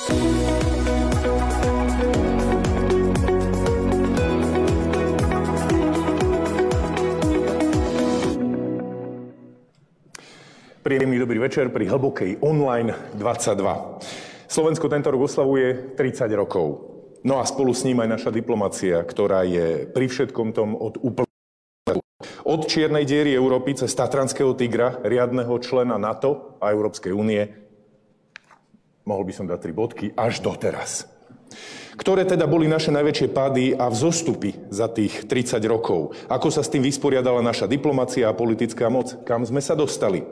Príjemný dobrý večer pri Hlbokej online 22. Slovensko tento rok oslavuje 30 rokov. No a spolu s ním aj naša diplomacia, ktorá je pri všetkom tom od úplne od čiernej diery Európy cez Tatranského tigra, riadneho člena NATO a Európskej únie, mohol by som dať tri bodky, až doteraz ktoré teda boli naše najväčšie pády a vzostupy za tých 30 rokov. Ako sa s tým vysporiadala naša diplomacia a politická moc? Kam sme sa dostali?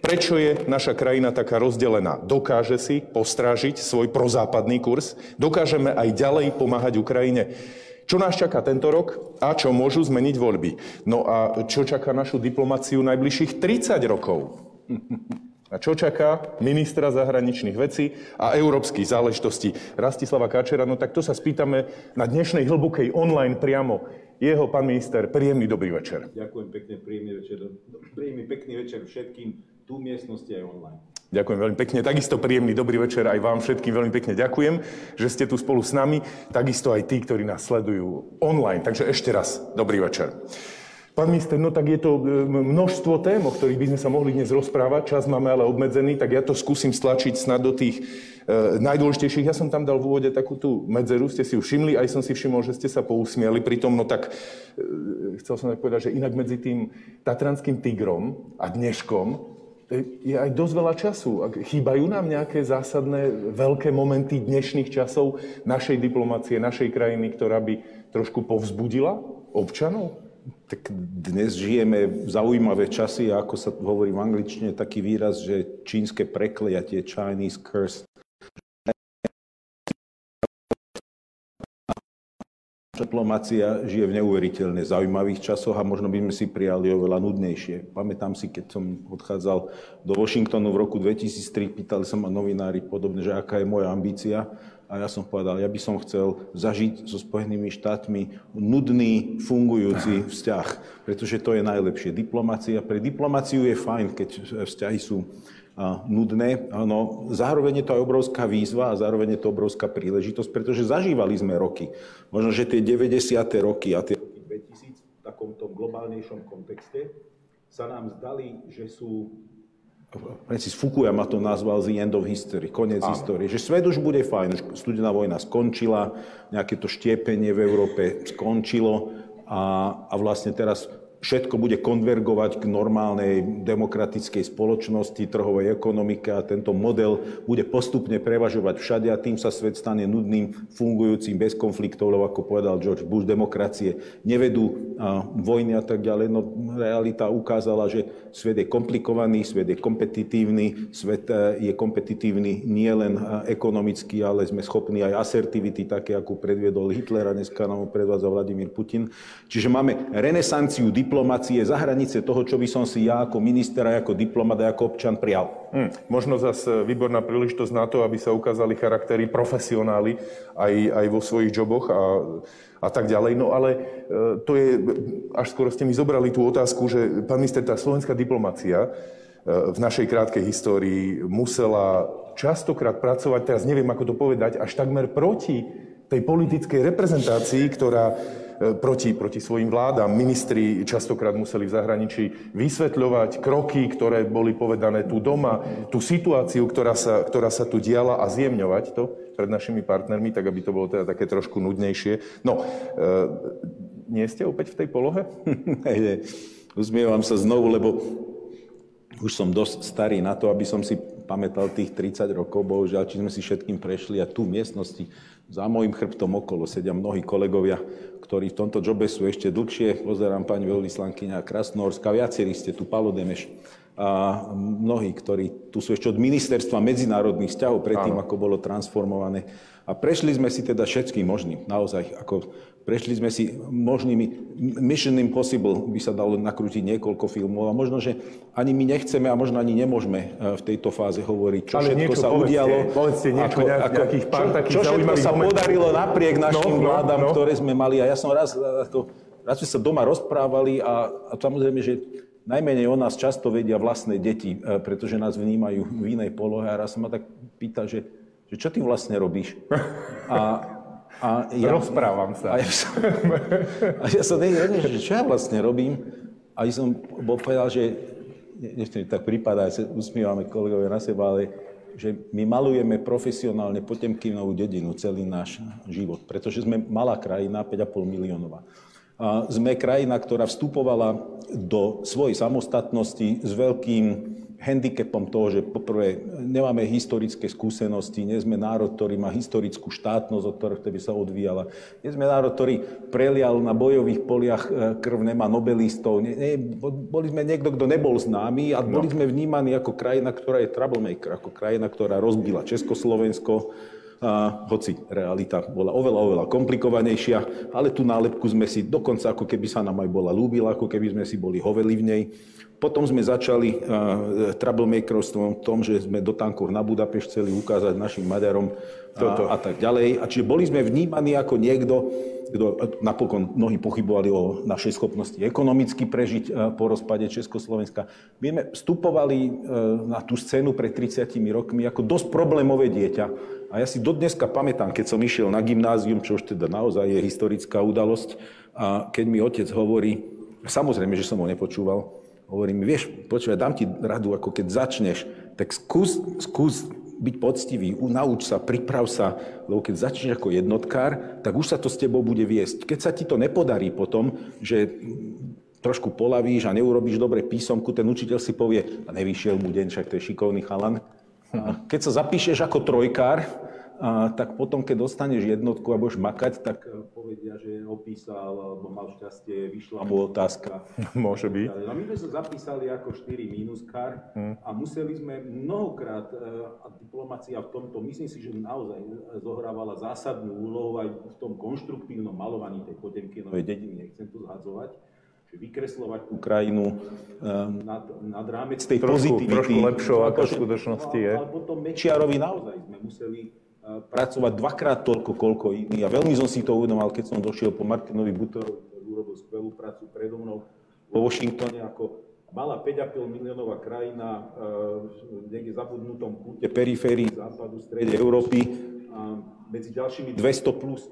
Prečo je naša krajina taká rozdelená? Dokáže si postrážiť svoj prozápadný kurz? Dokážeme aj ďalej pomáhať Ukrajine? Čo nás čaká tento rok a čo môžu zmeniť voľby? No a čo čaká našu diplomáciu najbližších 30 rokov? A čo čaká ministra zahraničných vecí a európskych záležitostí Rastislava Kačera? No tak to sa spýtame na dnešnej hlbokej online priamo. Jeho, pán minister, príjemný dobrý večer. Ďakujem pekne, príjemný večer. Príjemný pekný večer všetkým tu miestnosti aj online. Ďakujem veľmi pekne. Takisto príjemný dobrý večer aj vám všetkým veľmi pekne ďakujem, že ste tu spolu s nami. Takisto aj tí, ktorí nás sledujú online. Takže ešte raz dobrý večer. Pán minister, no tak je to e, množstvo tém, o ktorých by sme sa mohli dnes rozprávať. Čas máme ale obmedzený, tak ja to skúsim stlačiť snad do tých e, najdôležitejších. Ja som tam dal v úvode takú tú medzeru, ste si všimli, aj som si všimol, že ste sa pousmiali pri tom, no tak e, chcel som tak povedať, že inak medzi tým Tatranským tigrom a dneškom e, je aj dosť veľa času. Chýbajú nám nejaké zásadné veľké momenty dnešných časov našej diplomácie, našej krajiny, ktorá by trošku povzbudila občanov? Tak dnes žijeme v zaujímavé časy ako sa hovorí v angličtine taký výraz, že čínske prekliatie, Chinese curse. Diplomácia žije v neuveriteľne zaujímavých časoch a možno by sme si prijali oveľa nudnejšie. Pamätám si, keď som odchádzal do Washingtonu v roku 2003, pýtali sa ma novinári podobne, že aká je moja ambícia a ja som povedal, ja by som chcel zažiť so Spojenými štátmi nudný, fungujúci vzťah, pretože to je najlepšie. Diplomácia, pre diplomáciu je fajn, keď vzťahy sú nudné. No, zároveň je to aj obrovská výzva a zároveň je to obrovská príležitosť, pretože zažívali sme roky. Možno, že tie 90. roky a tie roky 2000 v takomto globálnejšom kontexte sa nám zdali, že sú Francis Fukuyama to nazval the end of history, koniec histórie, že svet už bude fajn, studená vojna skončila, nejaké to štiepenie v Európe skončilo a, a vlastne teraz všetko bude konvergovať k normálnej demokratickej spoločnosti, trhovej ekonomike a tento model bude postupne prevažovať všade a tým sa svet stane nudným, fungujúcim, bez konfliktov, lebo ako povedal George Bush, demokracie nevedú vojny a tak ďalej. No realita ukázala, že svet je komplikovaný, svet je kompetitívny, svet e, je kompetitívny nie len e, ekonomicky, ale sme schopní aj asertivity, také ako predviedol Hitler a dneska nám predvádza Vladimír Putin. Čiže máme renesanciu diplomácie za hranice toho, čo by som si ja ako minister a ako diplomat a ako občan prijal. Hmm. Možno zase výborná príležitosť na to, aby sa ukázali charaktery profesionáli aj, aj vo svojich joboch a, a tak ďalej. No ale e, to je, až skoro ste mi zobrali tú otázku, že pán minister, tá slovenská diplomácia e, v našej krátkej histórii musela častokrát pracovať, teraz neviem, ako to povedať, až takmer proti tej politickej reprezentácii, ktorá proti, proti svojim vládam. Ministri častokrát museli v zahraničí vysvetľovať kroky, ktoré boli povedané tu doma, tú situáciu, ktorá sa, ktorá sa tu diala a zjemňovať to pred našimi partnermi, tak aby to bolo teda také trošku nudnejšie. No, e, nie ste opäť v tej polohe? Uzmievam sa znovu, lebo už som dosť starý na to, aby som si pamätal tých 30 rokov, bohužiaľ, či sme si všetkým prešli a tu v miestnosti za môjim chrbtom okolo sedia mnohí kolegovia, ktorí v tomto jobe sú ešte dlhšie. Pozerám pani veľvyslankyňa Krasnohorská, viacerí ste tu, Palo Demeš a mnohí, ktorí tu sú ešte od ministerstva medzinárodných vzťahov, predtým, Áno. ako bolo transformované. A prešli sme si teda všetkým možným, naozaj, ako Prešli sme si možnými Mission Impossible, by sa dalo nakrútiť niekoľko filmov a možno, že ani my nechceme a možno ani nemôžeme e, v tejto fáze hovoriť, čo Ale všetko sa povedzte, udialo. Povedzte niečo, ako, ako, nejakých pár čo, takých čo všetko sa momentov. podarilo napriek no, našim no, vládam, no. ktoré sme mali. A ja som raz, ako, raz sme sa doma rozprávali a, a samozrejme, že najmenej o nás často vedia vlastné deti, e, pretože nás vnímajú v inej polohe. A raz sa ma tak pýta, že že čo ty vlastne robíš? A, a ja, Rozprávam sa. A ja som, a ja som neviem, že čo ja vlastne robím. A ja som bol povedal, že nechcem tak prípada, sa usmívame kolegovia na seba, ale že my malujeme profesionálne Potemkinovú dedinu celý náš život, pretože sme malá krajina, 5,5 miliónová. A sme krajina, ktorá vstupovala do svojej samostatnosti s veľkým handicapom toho, že poprvé nemáme historické skúsenosti, nie sme národ, ktorý má historickú štátnosť, od ktorej by sa odvíjala. Nie sme národ, ktorý prelial na bojových poliach e, krv, nemá nobelistov. Nie, nie, boli sme niekto, kto nebol známy a boli no. sme vnímaní ako krajina, ktorá je troublemaker, ako krajina, ktorá rozbila Československo, a, hoci realita bola oveľa, oveľa komplikovanejšia, ale tú nálepku sme si dokonca ako keby sa nám aj bola ľúbila, ako keby sme si boli hoveli v nej. Potom sme začali uh, troublemakerstvom v tom, že sme do tankov na Budapešť chceli ukázať našim Maďarom a, a tak ďalej. A čiže boli sme vnímaní ako niekto, kto napokon mnohí pochybovali o našej schopnosti ekonomicky prežiť uh, po rozpade Československa. My sme vstupovali uh, na tú scénu pred 30 rokmi ako dosť problémové dieťa. A ja si dodneska pamätám, keď som išiel na gymnázium, čo už teda naozaj je historická udalosť, a keď mi otec hovorí, samozrejme, že som ho nepočúval, Hovorím, vieš, počúvaj, dám ti radu, ako keď začneš, tak skús, skús byť poctivý, nauč sa, priprav sa, lebo keď začneš ako jednotkár, tak už sa to s tebou bude viesť. Keď sa ti to nepodarí potom, že trošku polavíš a neurobíš dobre písomku, ten učiteľ si povie, a nevyšiel mu deň, však to je šikovný chalan. Keď sa zapíšeš ako trojkár, a, tak potom, keď dostaneš jednotku a budeš makať, tak e, povedia, že opísal, alebo mal šťastie, vyšla mu otázka. Môže byť. A my sme sa zapísali ako 4 mínuskár hmm. a museli sme mnohokrát, e, a diplomácia v tomto, myslím si, že naozaj zohrávala zásadnú úlohu aj v tom konštruktívnom malovaní tej Potemkinovej dediny, nechcem to zhadzovať, vykreslovať Ukrajinu e, nad, nad rámec tej trošku, pozitivity. Trošku lepšou, ako v skutočnosti je. Ale potom Mečiarovi naozaj sme museli pracovať dvakrát toľko, koľko iní. A veľmi som si to uvedomal, keď som došiel po Martinovi Butorovi, ktorý urobil skvelú prácu predo mnou vo Washingtone ako malá 5,5 miliónová krajina e, niekde zabudnutom kúte periférii západu, strede Európy a medzi ďalšími 200 plus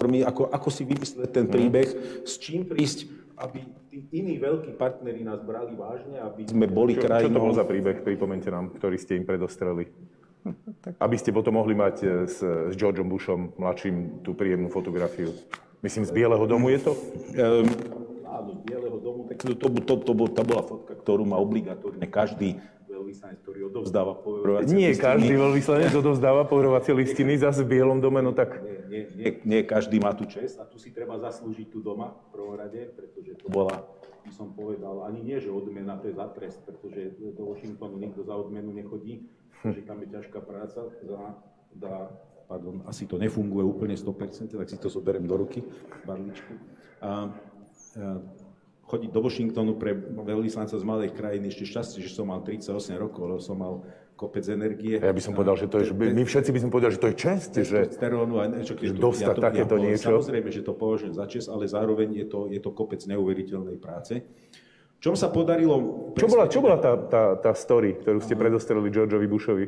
ako, ako si vymyslieť ten mhm. príbeh, s čím prísť, aby tí iní veľkí partneri nás brali vážne, aby sme boli čo, krajinou... Čo to bol za príbeh, pripomente nám, ktorý ste im predostreli? Aby ste potom mohli mať e, s, s Georgeom Bushom mladším tú príjemnú fotografiu. Myslím, z Bieleho domu je to? Um, áno, z Bieleho domu. Tak to, to, to, to, to bola fotka, ktorú má obligatórne každý veľvyslanec, ktorý odovzdáva povorovacie Nie listiny. každý veľvyslanec odovzdáva povorovacie listiny zase v Bielom dome, no tak... Nie, nie, nie, nie každý má tú čest a tu si treba zaslúžiť tu doma v prvom rade, pretože to bola by som povedal, ani nie, že odmena, to je za trest, pretože do Washingtonu nikto za odmenu nechodí, že tam je ťažká práca, dá, dá, pardon, asi to nefunguje úplne 100%, tak si to zoberiem do ruky, barličku. A, a chodiť do Washingtonu pre veľvyslanca z malej krajiny, ešte šťastie, že som mal 38 rokov, lebo som mal kopec energie. Ja by som povedal, že to je, my všetci by sme povedali, že to je čest, že, sterónu a niečo, dostať ja to, takéto ja, niečo. Samozrejme, že to považujem za čest, ale zároveň je to, je to kopec neuveriteľnej práce. Čom sa podarilo... Čo bola, čo bola tá, tá, tá story, ktorú ste predostreli Georgeovi Bushovi?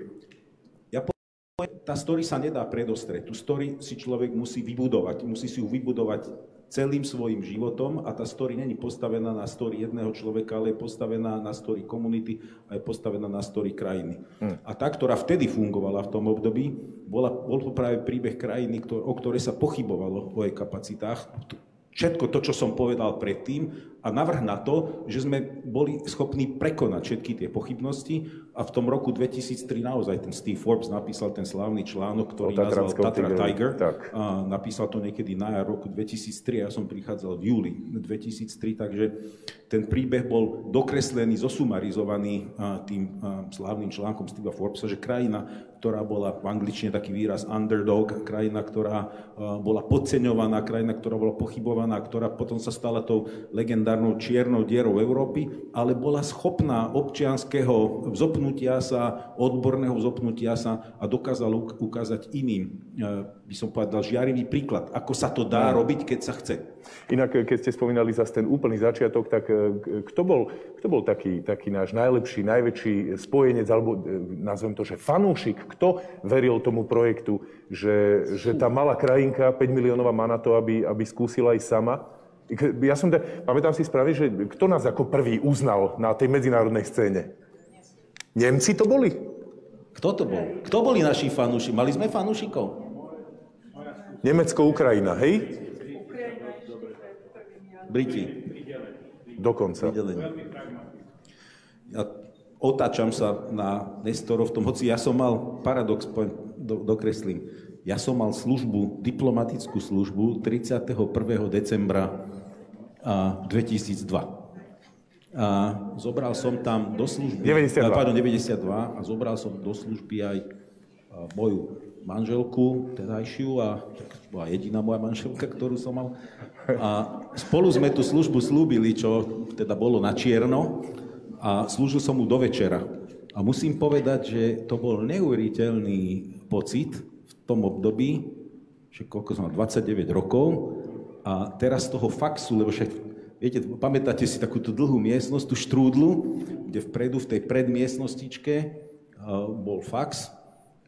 Ja poviem, tá story sa nedá predostrieť. Tú story si človek musí vybudovať. Musí si ju vybudovať celým svojim životom a tá story není postavená na story jedného človeka, ale je postavená na story komunity a je postavená na story krajiny. Hmm. A tá, ktorá vtedy fungovala v tom období, bola, bol to práve príbeh krajiny, ktor- o ktorej sa pochybovalo o jej kapacitách. Všetko to, čo som povedal predtým, a navrh na to, že sme boli schopní prekonať všetky tie pochybnosti a v tom roku 2003 naozaj ten Steve Forbes napísal ten slávny článok, ktorý nazval Tatra Tiger. Tak. A napísal to niekedy na jar roku 2003, ja som prichádzal v júli 2003, takže ten príbeh bol dokreslený, zosumarizovaný tým slávnym článkom Steve Forbesa, že krajina, ktorá bola v angličtine taký výraz underdog, krajina, ktorá bola podceňovaná, krajina, ktorá bola pochybovaná, ktorá potom sa stala tou legendárnou legendárnou čiernou dierou Európy, ale bola schopná občianského vzopnutia sa, odborného vzopnutia sa a dokázala ukázať iným, e, by som povedal, žiarivý príklad, ako sa to dá robiť, keď sa chce. Inak, keď ste spomínali zase ten úplný začiatok, tak e, kto bol, kto bol taký, taký náš najlepší, najväčší spojenec, alebo e, nazvem to, že fanúšik Kto veril tomu projektu, že, že tá malá krajinka, 5 miliónová má na to, aby, aby skúsila aj sama? Ja som, pamätám si správne, že kto nás ako prvý uznal na tej medzinárodnej scéne? Nemci to boli? Kto to bol? Kto boli naši fanúši? Mali sme fanúšikov? Nemecko, Ukrajina, hej? Briti. Dokonca. Ja otáčam sa na Nestorov v tom, hoci ja som mal, paradox, do, dokreslím, ja som mal službu, diplomatickú službu 31. decembra 2002. A zobral som tam do služby... 92. Pardon, 92. A zobral som do služby aj moju manželku, tedajšiu, a tak bola jediná moja manželka, ktorú som mal. A spolu sme tú službu slúbili, čo teda bolo na čierno, a slúžil som mu do večera. A musím povedať, že to bol neuveriteľný pocit v tom období, že koľko som mal, 29 rokov, a teraz z toho faxu, lebo však Viete, pamätáte si takúto dlhú miestnosť, tú štrúdlu, kde vpredu v tej predmiestnostičke bol fax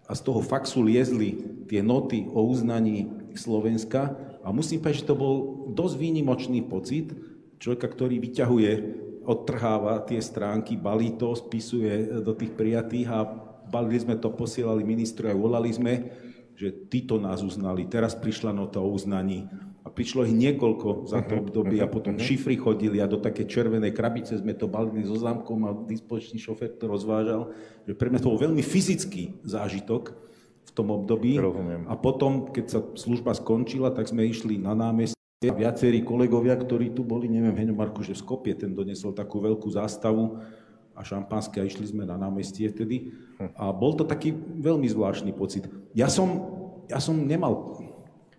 a z toho faxu liezli tie noty o uznaní Slovenska a musím povedať, že to bol dosť výnimočný pocit človeka, ktorý vyťahuje, odtrháva tie stránky, balí to, spisuje do tých prijatých a balili sme to, posielali ministru a volali sme, že títo nás uznali. Teraz prišla nota o uznaní a prišlo ich niekoľko za to mhm. obdobie a potom mhm. šifry chodili a do také červenej krabice sme to balili so zámkom a dispočný šofer to rozvážal. Že pre mňa to bol veľmi fyzický zážitok v tom období. Rozumiem. A potom, keď sa služba skončila, tak sme išli na námestie a viacerí kolegovia, ktorí tu boli, neviem, Heňo Marko, že v Skopie ten donesol takú veľkú zástavu a šampanské a išli sme na námestie vtedy. Hm. A bol to taký veľmi zvláštny pocit. Ja som, ja som nemal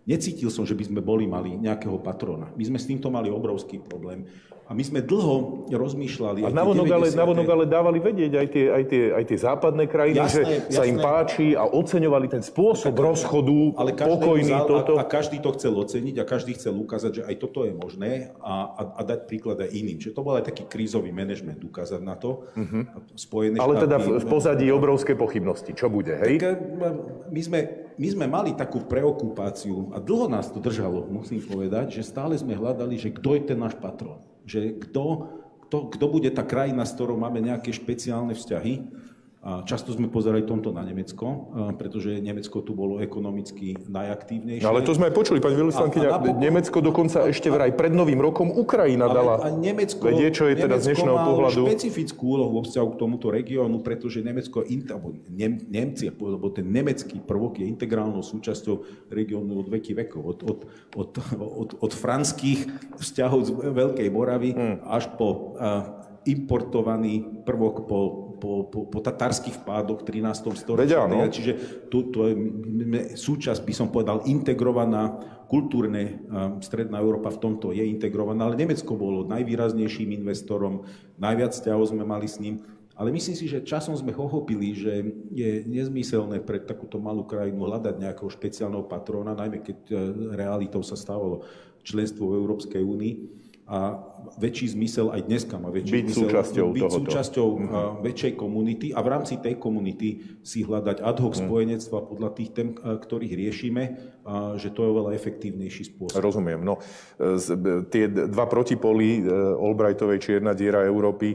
Necítil som, že by sme boli mali nejakého patrona. My sme s týmto mali obrovský problém. A my sme dlho rozmýšľali... A navonok ale, navonok ale dávali vedieť aj tie, aj tie, aj tie západné krajiny, jasné, že jasné. sa im páči a oceňovali ten spôsob tak, rozchodu, ale pokojný vzal, toto. A, a každý to chcel oceniť a každý chcel ukázať, že aj toto je možné a, a, a dať príklad aj iným. Čiže to bol aj taký krízový manažment ukázať na to. Uh-huh. Spojené ale štáty, teda v, v pozadí obrovské pochybnosti. Čo bude, hej? Tak, eh, my sme my sme mali takú preokupáciu a dlho nás to držalo, musím povedať, že stále sme hľadali, že kto je ten náš patron. Že kto, kto, kto bude tá krajina, s ktorou máme nejaké špeciálne vzťahy. Často sme pozerali tomto na Nemecko, pretože Nemecko tu bolo ekonomicky najaktívnejšie. Ale to sme aj počuli, pani napokon... Nemecko dokonca ešte vraj pred Novým rokom Ukrajina dala. A Nemecko, vedie, čo je teda z dnešného pohľadu. špecifickú úlohu vo vzťahu k tomuto regiónu, pretože Nemecko, alebo Nem, Nemci, alebo ten nemecký prvok je integrálnou súčasťou regiónu od veky vekov. Od, od, od, od, od franských vzťahov z Veľkej Moravy hmm. až po uh, importovaný prvok po, po, po, po tatárskych vpádoch 13. storočí. no. Čiže tu, to je súčasť, by som povedal, integrovaná kultúrne stredná Európa v tomto je integrovaná, ale Nemecko bolo najvýraznejším investorom, najviac vzťahov sme mali s ním. Ale myslím si, že časom sme pochopili, že je nezmyselné pre takúto malú krajinu hľadať nejakého špeciálneho patróna, najmä keď e, realitou sa stávalo členstvo v Európskej únii a väčší zmysel aj dneska má väčší byť zmysel súčasťou byť tohoto. súčasťou uh-huh. väčšej komunity a v rámci tej komunity si hľadať ad hoc uh-huh. spojenectva podľa tých tém, ktorých riešime, a že to je oveľa efektívnejší spôsob. Rozumiem. No, tie dva protipoly Albrightovej čierna diera Európy,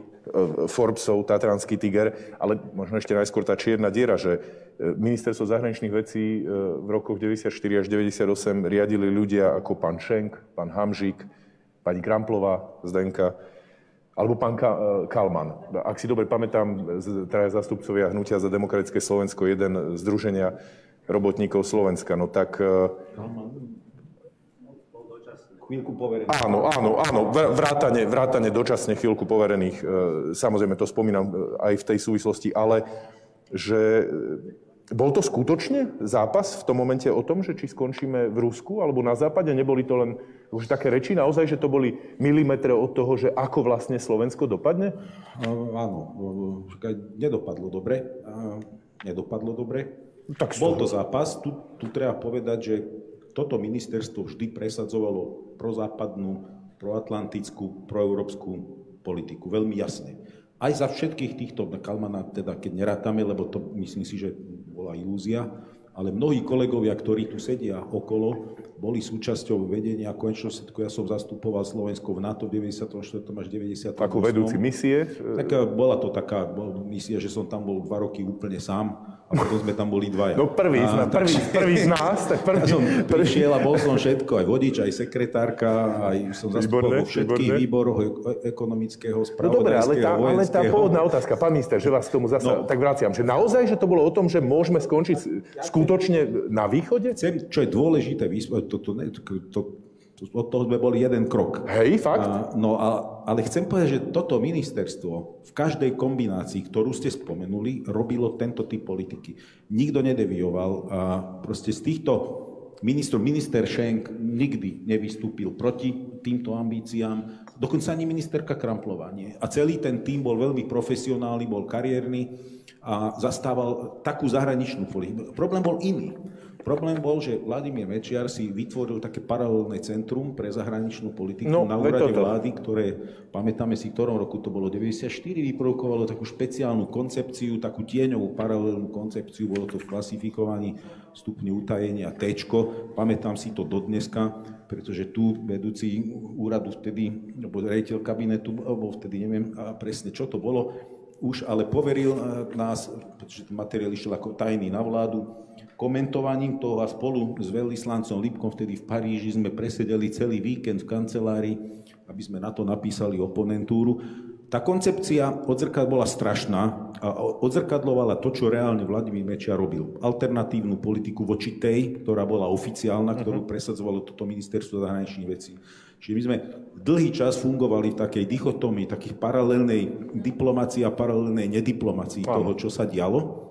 Forbesov, Tatranský tiger, ale možno ešte najskôr tá čierna diera, že ministerstvo zahraničných vecí v rokoch 94 až 98 riadili ľudia ako pán Šenk, pán Hamžík, pani Kramplová, Zdenka, alebo pán Ka- Kalman. Ak si dobre pamätám, traja zastupcovia Hnutia za demokratické Slovensko, jeden združenia robotníkov Slovenska. No tak... Chvíľku poverených. Áno, áno, áno. Vrátane, vrátane dočasne chvíľku poverených. E, samozrejme, to spomínam aj v tej súvislosti, ale že bol to skutočne zápas v tom momente o tom, že či skončíme v Rusku alebo na západe? Neboli to len už také reči naozaj, že to boli milimetre od toho, že ako vlastne Slovensko dopadne? Áno, nedopadlo dobre. Nedopadlo dobre. Tak Bol to zápas. Tu, tu treba povedať, že toto ministerstvo vždy presadzovalo prozápadnú, proatlantickú, proeurópsku politiku. Veľmi jasne. Aj za všetkých týchto, Kalmana teda keď nerátame, lebo to myslím si, že bola ilúzia, ale mnohí kolegovia, ktorí tu sedia okolo, boli súčasťou vedenia konečného všetko. Ja som zastupoval Slovensko v NATO v 94. až 90. Ako vedúci misie? Tak bola to taká misia, že som tam bol dva roky úplne sám a potom sme tam boli dvaja. No prvý, a, prvý, tak, prvý z nás, tak prvý. Ja som prišiel a bol som všetko, aj vodič, aj sekretárka, aj som zastupoval vo všetkých výboroch ekonomického, spravodajského, No dobre, ale tá, ale tá pôvodná otázka, pán minister, že vás k tomu zase no. tak vraciam, že naozaj, že to bolo o tom, že môžeme skončiť skutočne na východe? Chcem, čo je dôležité, to, to, to, to, od toho sme boli jeden krok. Hej, fakt? A, no a, ale chcem povedať, že toto ministerstvo v každej kombinácii, ktorú ste spomenuli, robilo tento typ politiky. Nikto nedevioval a proste z týchto ministrov, minister Schenk nikdy nevystúpil proti týmto ambíciám, dokonca ani ministerka Kramplová nie. A celý ten tým bol veľmi profesionálny, bol kariérny a zastával takú zahraničnú politiku. Problém bol iný. Problém bol, že Vladimír Mečiar si vytvoril také paralelné centrum pre zahraničnú politiku no, na úrade vlády, ktoré, pamätáme si, v ktorom roku to bolo, 94, vyprodukovalo takú špeciálnu koncepciu, takú tieňovú paralelnú koncepciu, bolo to v klasifikovaní stupňu utajenia T. Pamätám si to dodneska, pretože tu vedúci úradu vtedy, alebo rejiteľ kabinetu, alebo vtedy neviem presne, čo to bolo, už ale poveril eh, nás, pretože ten materiál išiel ako tajný na vládu, komentovaním toho a spolu s veľvyslancom Lipkom vtedy v Paríži sme presedeli celý víkend v kancelárii, aby sme na to napísali oponentúru. Tá koncepcia odzrkad bola strašná a odzrkadlovala to, čo reálne Vladimír Mečia robil. Alternatívnu politiku voči tej, ktorá bola oficiálna, ktorú mhm. presadzovalo toto ministerstvo zahraničných vecí. Čiže my sme dlhý čas fungovali v takej dichotomii, takých paralelnej diplomácii a paralelnej nediplomácii toho, čo sa dialo.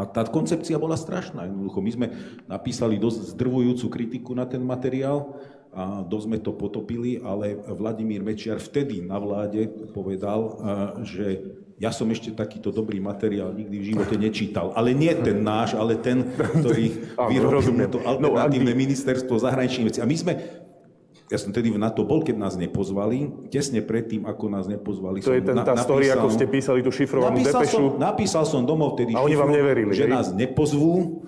A tá koncepcia bola strašná. Jednoducho, my sme napísali dosť zdrvujúcu kritiku na ten materiál a dosť sme to potopili, ale Vladimír Mečiar vtedy na vláde povedal, že ja som ešte takýto dobrý materiál nikdy v živote nečítal. Ale nie ten náš, ale ten, ktorý vyrobil to no, alternatívne ministerstvo zahraničných vecí. A my sme ja som tedy na to bol, keď nás nepozvali. Tesne predtým, ako nás nepozvali. To je ten, tá napísal, story, ako ste písali tú šifrovanú napísal depešu. Som, napísal som domov tedy a oni vám neverili, že hej? nás nepozvú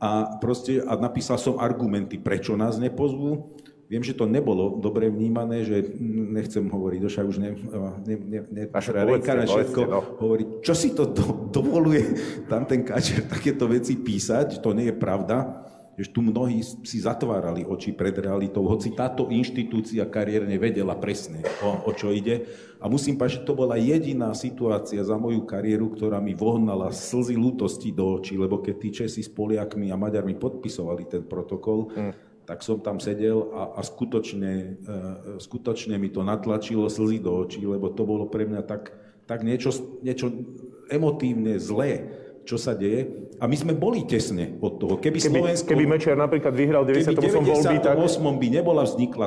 a, proste, a napísal som argumenty, prečo nás nepozvú. Viem, že to nebolo dobre vnímané, že nechcem hovoriť, však už ne, ne, ne, ne povedzte, na všetko no. hovorí, čo si to do, dovoluje tam ten kačer takéto veci písať, to nie je pravda že tu mnohí si zatvárali oči pred realitou, hoci táto inštitúcia kariérne vedela presne, o, o čo ide. A musím povedať, že to bola jediná situácia za moju kariéru, ktorá mi vohnala slzy lútosti do očí, lebo keď tí Česi s Poliakmi a Maďarmi podpisovali ten protokol, mm. tak som tam sedel a, a skutočne, e, skutočne mi to natlačilo slzy do očí, lebo to bolo pre mňa tak, tak niečo, niečo emotívne zlé čo sa deje. A my sme boli tesne od toho. Keby, keby Slovensko... Keby Mečiar napríklad vyhral 98 voľby, tak... by nebola vznikla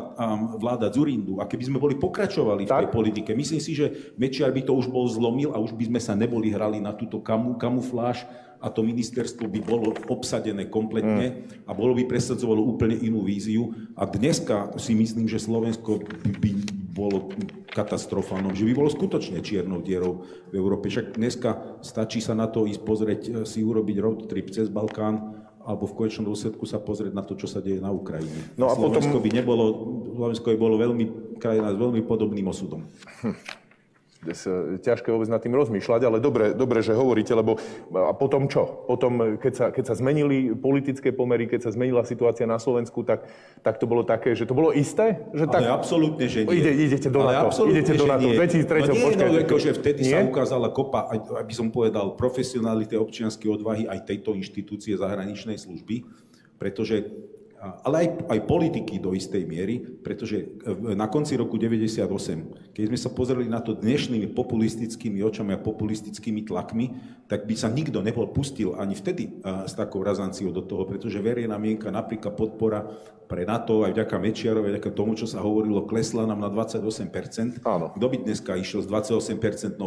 vláda Zurindu a keby sme boli pokračovali tak? v tej politike, myslím si, že Mečiar by to už bol zlomil a už by sme sa neboli hrali na túto kamu, kamufláž a to ministerstvo by bolo obsadené kompletne a bolo by presadzovalo úplne inú víziu. A dneska si myslím, že Slovensko by, by bolo katastrofálnom, že by bolo skutočne čiernou dierou v Európe. Však dneska stačí sa na to ísť pozrieť, e, si urobiť road trip cez Balkán, alebo v konečnom dôsledku sa pozrieť na to, čo sa deje na Ukrajine. No a Slovensko potom... by nebolo, Slovensko by bolo veľmi, krajina s veľmi podobným osudom. Hm ťažké vôbec nad tým rozmýšľať, ale dobre, dobre, že hovoríte, lebo a potom čo? Potom, keď sa, keď sa zmenili politické pomery, keď sa zmenila situácia na Slovensku, tak, tak to bolo také, že to bolo isté? Že ale tak, absolútne, že nie. Ide, idete do ale NATO, idete do NATO. V 2003. No nie, no, že vtedy nie? sa ukázala kopa, aby som povedal, profesionality občianskej odvahy aj tejto inštitúcie zahraničnej služby, pretože ale aj, aj politiky do istej miery, pretože na konci roku 98, keď sme sa pozreli na to dnešnými populistickými očami a populistickými tlakmi, tak by sa nikto nebol pustil ani vtedy s takou razanciou do toho, pretože verejná mienka, napríklad podpora pre NATO, aj vďaka Mečiarovi, aj vďaka tomu, čo sa hovorilo, klesla nám na 28%. Áno. Kto by dneska išiel s 28%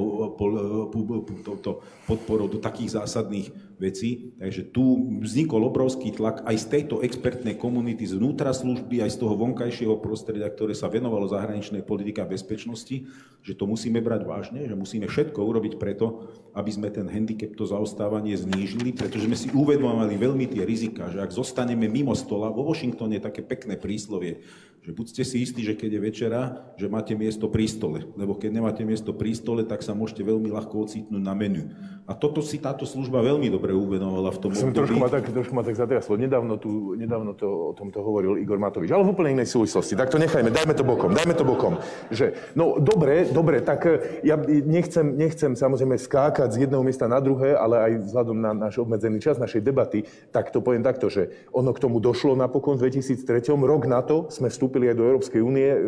podporou do takých zásadných vecí? Takže tu vznikol obrovský tlak aj z tejto expertnej komunity, z vnútra služby, aj z toho vonkajšieho prostredia, ktoré sa venovalo zahraničnej politike a bezpečnosti, že to musíme brať vážne, že musíme všetko urobiť preto, aby sme ten handicap, to zaostávanie znížili, pretože sme si uvedomovali veľmi tie rizika, že ak zostaneme mimo stola, vo Washingtone také pekné príslovie, že buďte si istí, že keď je večera, že máte miesto pri stole. Lebo keď nemáte miesto pri stole, tak sa môžete veľmi ľahko ocitnúť na menu. A toto si táto služba veľmi dobre uvedomovala v tom Som trošku ma tak, trošku ma tak zatriaslo. Nedávno, tu, nedávno to, o tomto hovoril Igor Matovič, ale v úplne inej súvislosti. Tak to nechajme, dajme to bokom, dajme to bokom. Že, no dobre, dobre, tak e, ja nechcem, nechcem samozrejme skákať z jedného miesta na druhé, ale aj vzhľadom na náš obmedzený čas našej debaty, tak to poviem takto, že ono k tomu došlo napokon v 2003. Rok na to sme vstúpili aj do Európskej únie, e,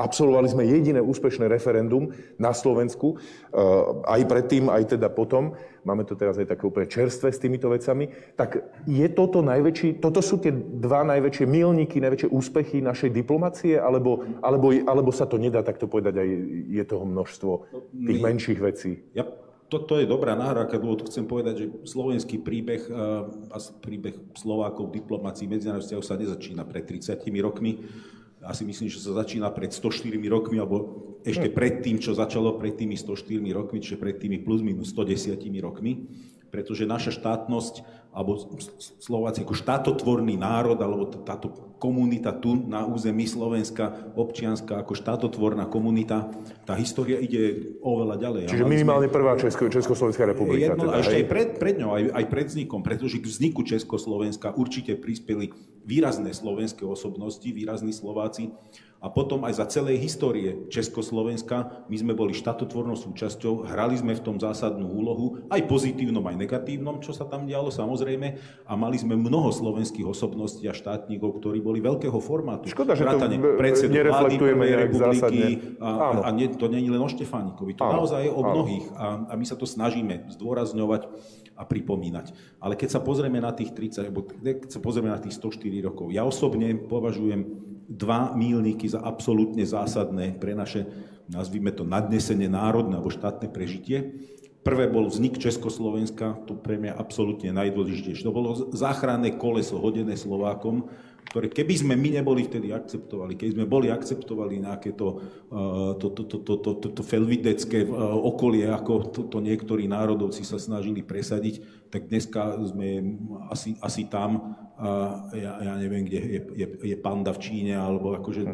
absolvovali sme jediné úspešné referendum na Slovensku, e, aj predtým, aj teda potom. Máme to teraz aj také úplne čerstvé s týmito vecami, tak je toto najväčší, toto sú tie dva najväčšie milníky, najväčšie úspechy našej diplomacie, alebo, alebo, alebo sa to nedá takto povedať, aj je toho množstvo tých menších vecí? Ja, toto je dobrá náhraka, lebo chcem povedať, že slovenský príbeh a príbeh Slovákov v diplomácii medzinárodných sa nezačína pred 30 rokmi asi myslím, že sa začína pred 104 rokmi, alebo ešte pred tým, čo začalo pred tými 104 rokmi, čiže pred tými plus minus 110 rokmi, pretože naša štátnosť, alebo Slováci ako štátotvorný národ, alebo táto komunita tu na území Slovenska, občianská ako štátotvorná komunita, tá história ide oveľa ďalej. Čiže minimálne prvá Česko, Československá republika. Jedno, teda, a ešte aj pred, pred ňou, aj, aj pred vznikom, pretože k vzniku Československa určite prispeli výrazné slovenské osobnosti, výrazní Slováci. A potom aj za celej histórie Československa my sme boli štatotvornou súčasťou, hrali sme v tom zásadnú úlohu, aj pozitívnom, aj negatívnom, čo sa tam dialo samozrejme, a mali sme mnoho slovenských osobností a štátnikov, ktorí boli veľkého formátu. Škoda, že to nereflektujeme nejak zásadne. A, a nie, to nie je len o Štefánikovi, to Áno. naozaj je o mnohých a, a my sa to snažíme zdôrazňovať a pripomínať. Ale keď sa pozrieme na tých 30, alebo keď sa pozrieme na tých 104 rokov, ja osobne považujem dva mílniky za absolútne zásadné pre naše, nazvime to, nadnesenie národné alebo štátne prežitie. Prvé bol vznik Československa, to pre mňa absolútne najdôležitejšie. To bolo záchranné koleso hodené Slovákom, ktoré keby sme my neboli vtedy akceptovali, keď sme boli akceptovali nejaké to, to, to, to, to, to, to, to felvidecké okolie, ako to, to niektorí národovci sa snažili presadiť, tak dneska sme asi, asi tam, ja, ja neviem, kde je, je, je panda v Číne, alebo akože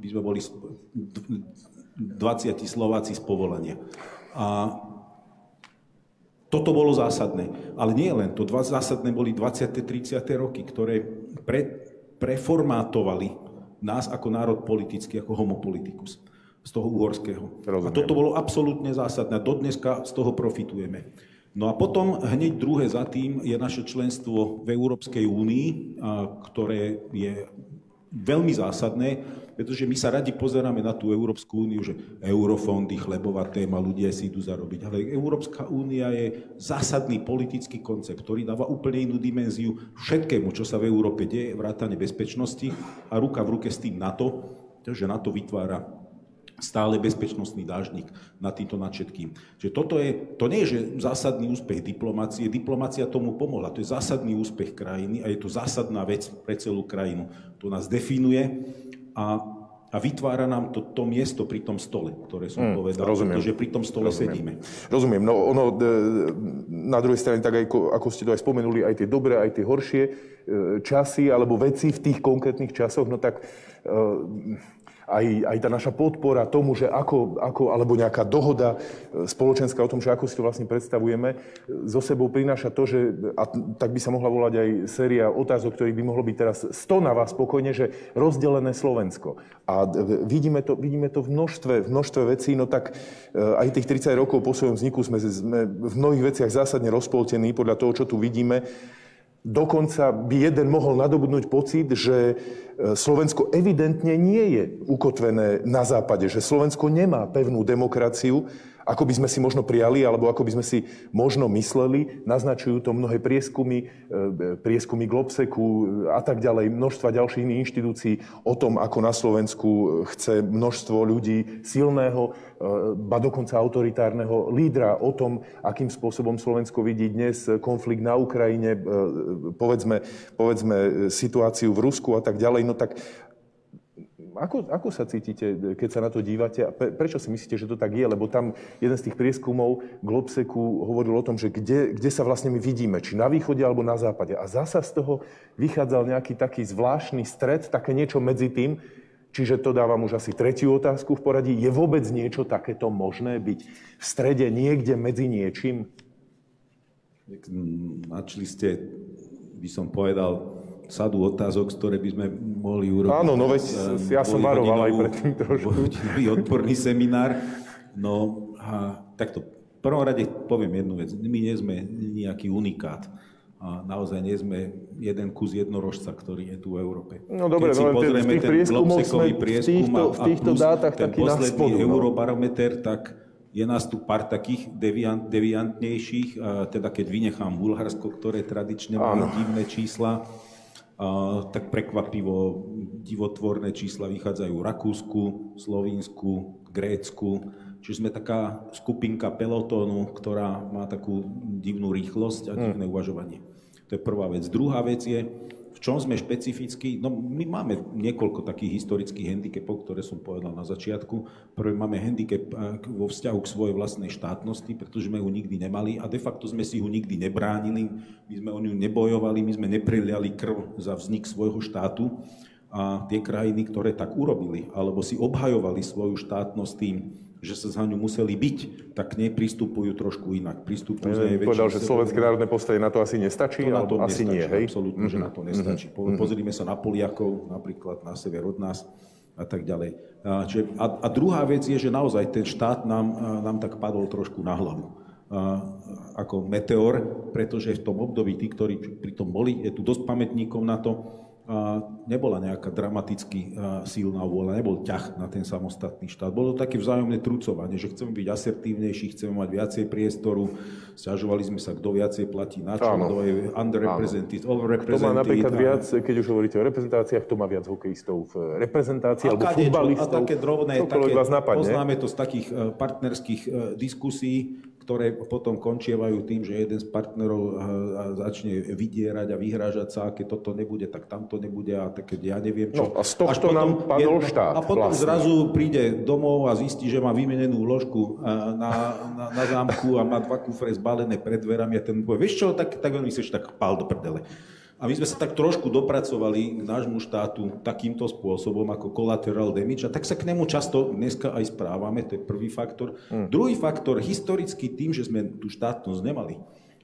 by sme boli 20 Slováci z povolenia. A toto bolo zásadné. Ale nie len to. Dva zásadné boli 20. 30. roky, ktoré pre, preformátovali nás ako národ politický, ako homopolitikus z toho uhorského. Rozumiem. A toto bolo absolútne zásadné. Dodneska z toho profitujeme. No a potom hneď druhé za tým je naše členstvo v Európskej únii, ktoré je veľmi zásadné, pretože my sa radi pozeráme na tú Európsku úniu, že eurofondy, chlebová téma, ľudia si idú zarobiť. Ale Európska únia je zásadný politický koncept, ktorý dáva úplne inú dimenziu všetkému, čo sa v Európe deje, vrátane bezpečnosti a ruka v ruke s tým NATO, že NATO vytvára stále bezpečnostný dážnik nad týmto nad všetkým. Že toto je, to nie je že zásadný úspech diplomácie, diplomácia tomu pomohla, to je zásadný úspech krajiny a je to zásadná vec pre celú krajinu. To nás definuje a, a vytvára nám to, to miesto pri tom stole, ktoré som hmm, povedal, rozumiem. pretože pri tom stole rozumiem. sedíme. Rozumiem. No ono, e, na druhej strane, tak ako, ako ste to aj spomenuli, aj tie dobré, aj tie horšie e, časy alebo veci v tých konkrétnych časoch, no tak e, aj, aj tá naša podpora tomu, že ako, ako, alebo nejaká dohoda e, spoločenská o tom, že ako si to vlastne predstavujeme, so sebou prináša to, že, a tak by sa mohla volať aj séria otázok, ktorých by mohlo byť teraz 100 na vás spokojne, že rozdelené Slovensko. A vidíme to, vidíme to v množstve, v množstve vecí, no tak e, aj tých 30 rokov po svojom vzniku sme, sme v mnohých veciach zásadne rozpoltení podľa toho, čo tu vidíme. Dokonca by jeden mohol nadobudnúť pocit, že e, Slovensko evidentne nie je ukotvené na západe, že Slovensko nemá pevnú demokraciu ako by sme si možno prijali, alebo ako by sme si možno mysleli. Naznačujú to mnohé prieskumy, e, prieskumy Globseku a tak ďalej, množstva ďalších inštitúcií o tom, ako na Slovensku chce množstvo ľudí silného, e, ba dokonca autoritárneho lídra, o tom, akým spôsobom Slovensko vidí dnes konflikt na Ukrajine, e, povedzme, povedzme situáciu v Rusku a tak ďalej. No tak ako, ako sa cítite, keď sa na to dívate? A prečo si myslíte, že to tak je? Lebo tam jeden z tých prieskumov Globseku hovoril o tom, že kde, kde sa vlastne my vidíme, či na východe alebo na západe. A zasa z toho vychádzal nejaký taký zvláštny stred, také niečo medzi tým, Čiže to dávam už asi tretiu otázku v poradí. Je vôbec niečo takéto možné byť v strede niekde medzi niečím? Načli ste, by som povedal, sadu otázok, z ktoré by sme mohli urobiť. Áno, no veď ja som varoval aj predtým trošku. odporný seminár. No a takto, v prvom rade poviem jednu vec. My nie sme nejaký unikát. A naozaj nie sme jeden kus jednorožca, ktorý je tu v Európe. No dobre, Keď si no, pozrieme ten globsekový prieskum v týchto, v týchto a dátach ten posledný no. eurobarometer, tak je nás tu pár takých deviant, deviantnejších, teda keď vynechám Bulharsko, ktoré tradične má divné čísla, tak prekvapivo divotvorné čísla vychádzajú Rakúsku, Slovínsku, Grécku. Čiže sme taká skupinka pelotónu, ktorá má takú divnú rýchlosť a divné uvažovanie. To je prvá vec. Druhá vec je, čom sme špecificky? No my máme niekoľko takých historických handicapov, ktoré som povedal na začiatku. Prvé máme handicap eh, vo vzťahu k svojej vlastnej štátnosti, pretože sme ju nikdy nemali a de facto sme si ju nikdy nebránili, my sme o ňu nebojovali, my sme nepreliali krv za vznik svojho štátu. A tie krajiny, ktoré tak urobili, alebo si obhajovali svoju štátnosť tým, že sa za ňu museli byť, tak k nej pristupujú trošku inak. Pristupujú ja, povedal, že Slovenské národné postavenie na to asi nestačí, to na to asi nestačí, nie, hej? Absolútne, mm-hmm. že na to nestačí. Mm-hmm. Pozrime sa na Poliakov, napríklad na sever od nás a tak ďalej. A, čiže, a, a druhá vec je, že naozaj ten štát nám, nám tak padol trošku na hlavu. Ako meteor, pretože v tom období tí, ktorí pri tom boli, je tu dosť pamätníkov na to, nebola nejaká dramaticky silná vôľa, nebol ťah na ten samostatný štát. Bolo to také vzájomné trucovanie, že chceme byť asertívnejší, chceme mať viacej priestoru, stiažovali sme sa, kto viacej platí na čo, kto je underrepresented, overrepresented. Kto má napríklad a... viac, keď už hovoríte o reprezentáciách, kto má viac hokejistov v reprezentácii, alebo futbalistov, a také drobné, také, vás napadne. poznáme to z takých e, partnerských e, diskusí, ktoré potom končievajú tým, že jeden z partnerov eh, začne vydierať a vyhrážať sa, a keď toto nebude, tak tamto nebude a tak keď ja neviem čo. No a z tohto nám padol je, štát. A potom vlastne. zrazu príde domov a zistí, že má vymenenú ložku eh, na, na, na zámku a má dva kufre zbalené pred dverami a ten povie, vieš čo, tak, tak on myslíš, tak pál do prdele. A my sme sa tak trošku dopracovali k nášmu štátu takýmto spôsobom ako collateral damage a tak sa k nemu často dneska aj správame, to je prvý faktor. Hmm. Druhý faktor, historicky tým, že sme tú štátnosť nemali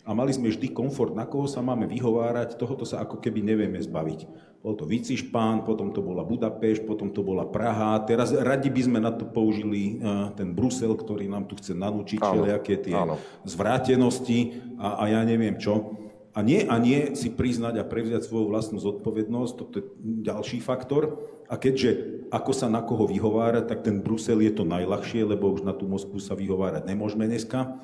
a mali sme vždy komfort, na koho sa máme vyhovárať, tohoto sa ako keby nevieme zbaviť. Bol to Vicišpán, potom to bola Budapešť, potom to bola Praha. Teraz radi by sme na to použili uh, ten Brusel, ktorý nám tu chce nanúčiť všelijaké tie áno. zvrátenosti a, a ja neviem čo. A nie a nie si priznať a prevziať svoju vlastnú zodpovednosť, toto je ďalší faktor. A keďže ako sa na koho vyhovárať, tak ten Brusel je to najľahšie, lebo už na tú Moskvu sa vyhovárať nemôžeme dneska.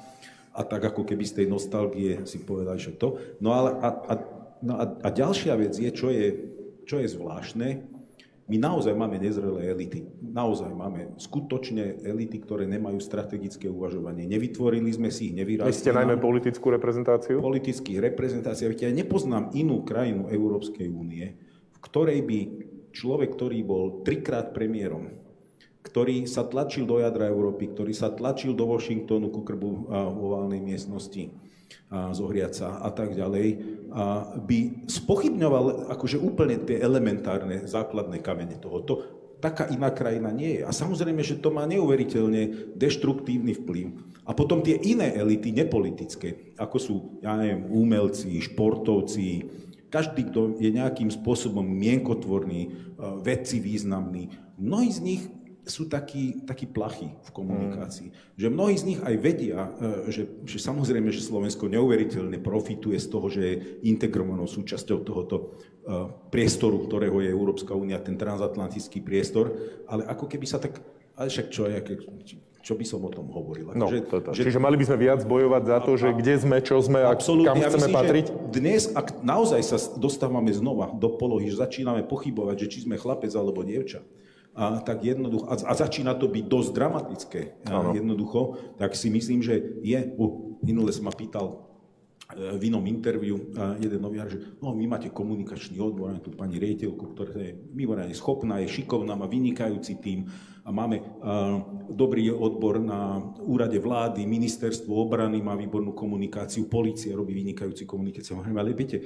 A tak ako keby z tej nostalgie si povedali, že to. No ale a, a, no a, a ďalšia vec je, čo je, čo je zvláštne, my naozaj máme nezrelé elity. Naozaj máme skutočne elity, ktoré nemajú strategické uvažovanie. Nevytvorili sme si ich, nevyrastli. Vy ste najmä politickú reprezentáciu? Politických reprezentácií. Ja nepoznám inú krajinu Európskej únie, v ktorej by človek, ktorý bol trikrát premiérom, ktorý sa tlačil do jadra Európy, ktorý sa tlačil do Washingtonu ku krbu v oválnej miestnosti, zohriať sa a tak ďalej, a by spochybňoval akože úplne tie elementárne základné kamene tohoto. Taká iná krajina nie je. A samozrejme, že to má neuveriteľne deštruktívny vplyv. A potom tie iné elity, nepolitické, ako sú, ja neviem, umelci, športovci, každý, kto je nejakým spôsobom mienkotvorný, vedci významný, mnohí z nich sú takí, takí plachí v komunikácii. Mm. Že mnohí z nich aj vedia, e, že, že samozrejme, že Slovensko neuveriteľne profituje z toho, že je integrovanou súčasťou tohoto e, priestoru, ktorého je Európska únia, ten transatlantický priestor, ale ako keby sa tak, ale však čo, čo by som o tom hovoril. No, že, toto. Že... Čiže mali by sme viac bojovať za to, že kde sme, čo sme a kam ja chceme myslím, patriť? Dnes, ak naozaj sa dostávame znova do polohy, že začíname pochybovať, že či sme chlapec alebo dievča, a, tak jednoducho, a, a začína to byť dosť dramatické, a, jednoducho, tak si myslím, že je, uh, minule ma pýtal v inom interviu jeden novinár, že no, vy máte komunikačný odbor, máme tu pani riediteľku, ktorá je mimoriadne schopná, je šikovná, má vynikajúci tým a máme uh, dobrý odbor na úrade vlády, ministerstvo obrany má výbornú komunikáciu, policia robí vynikajúci komunikáciu. Ale viete,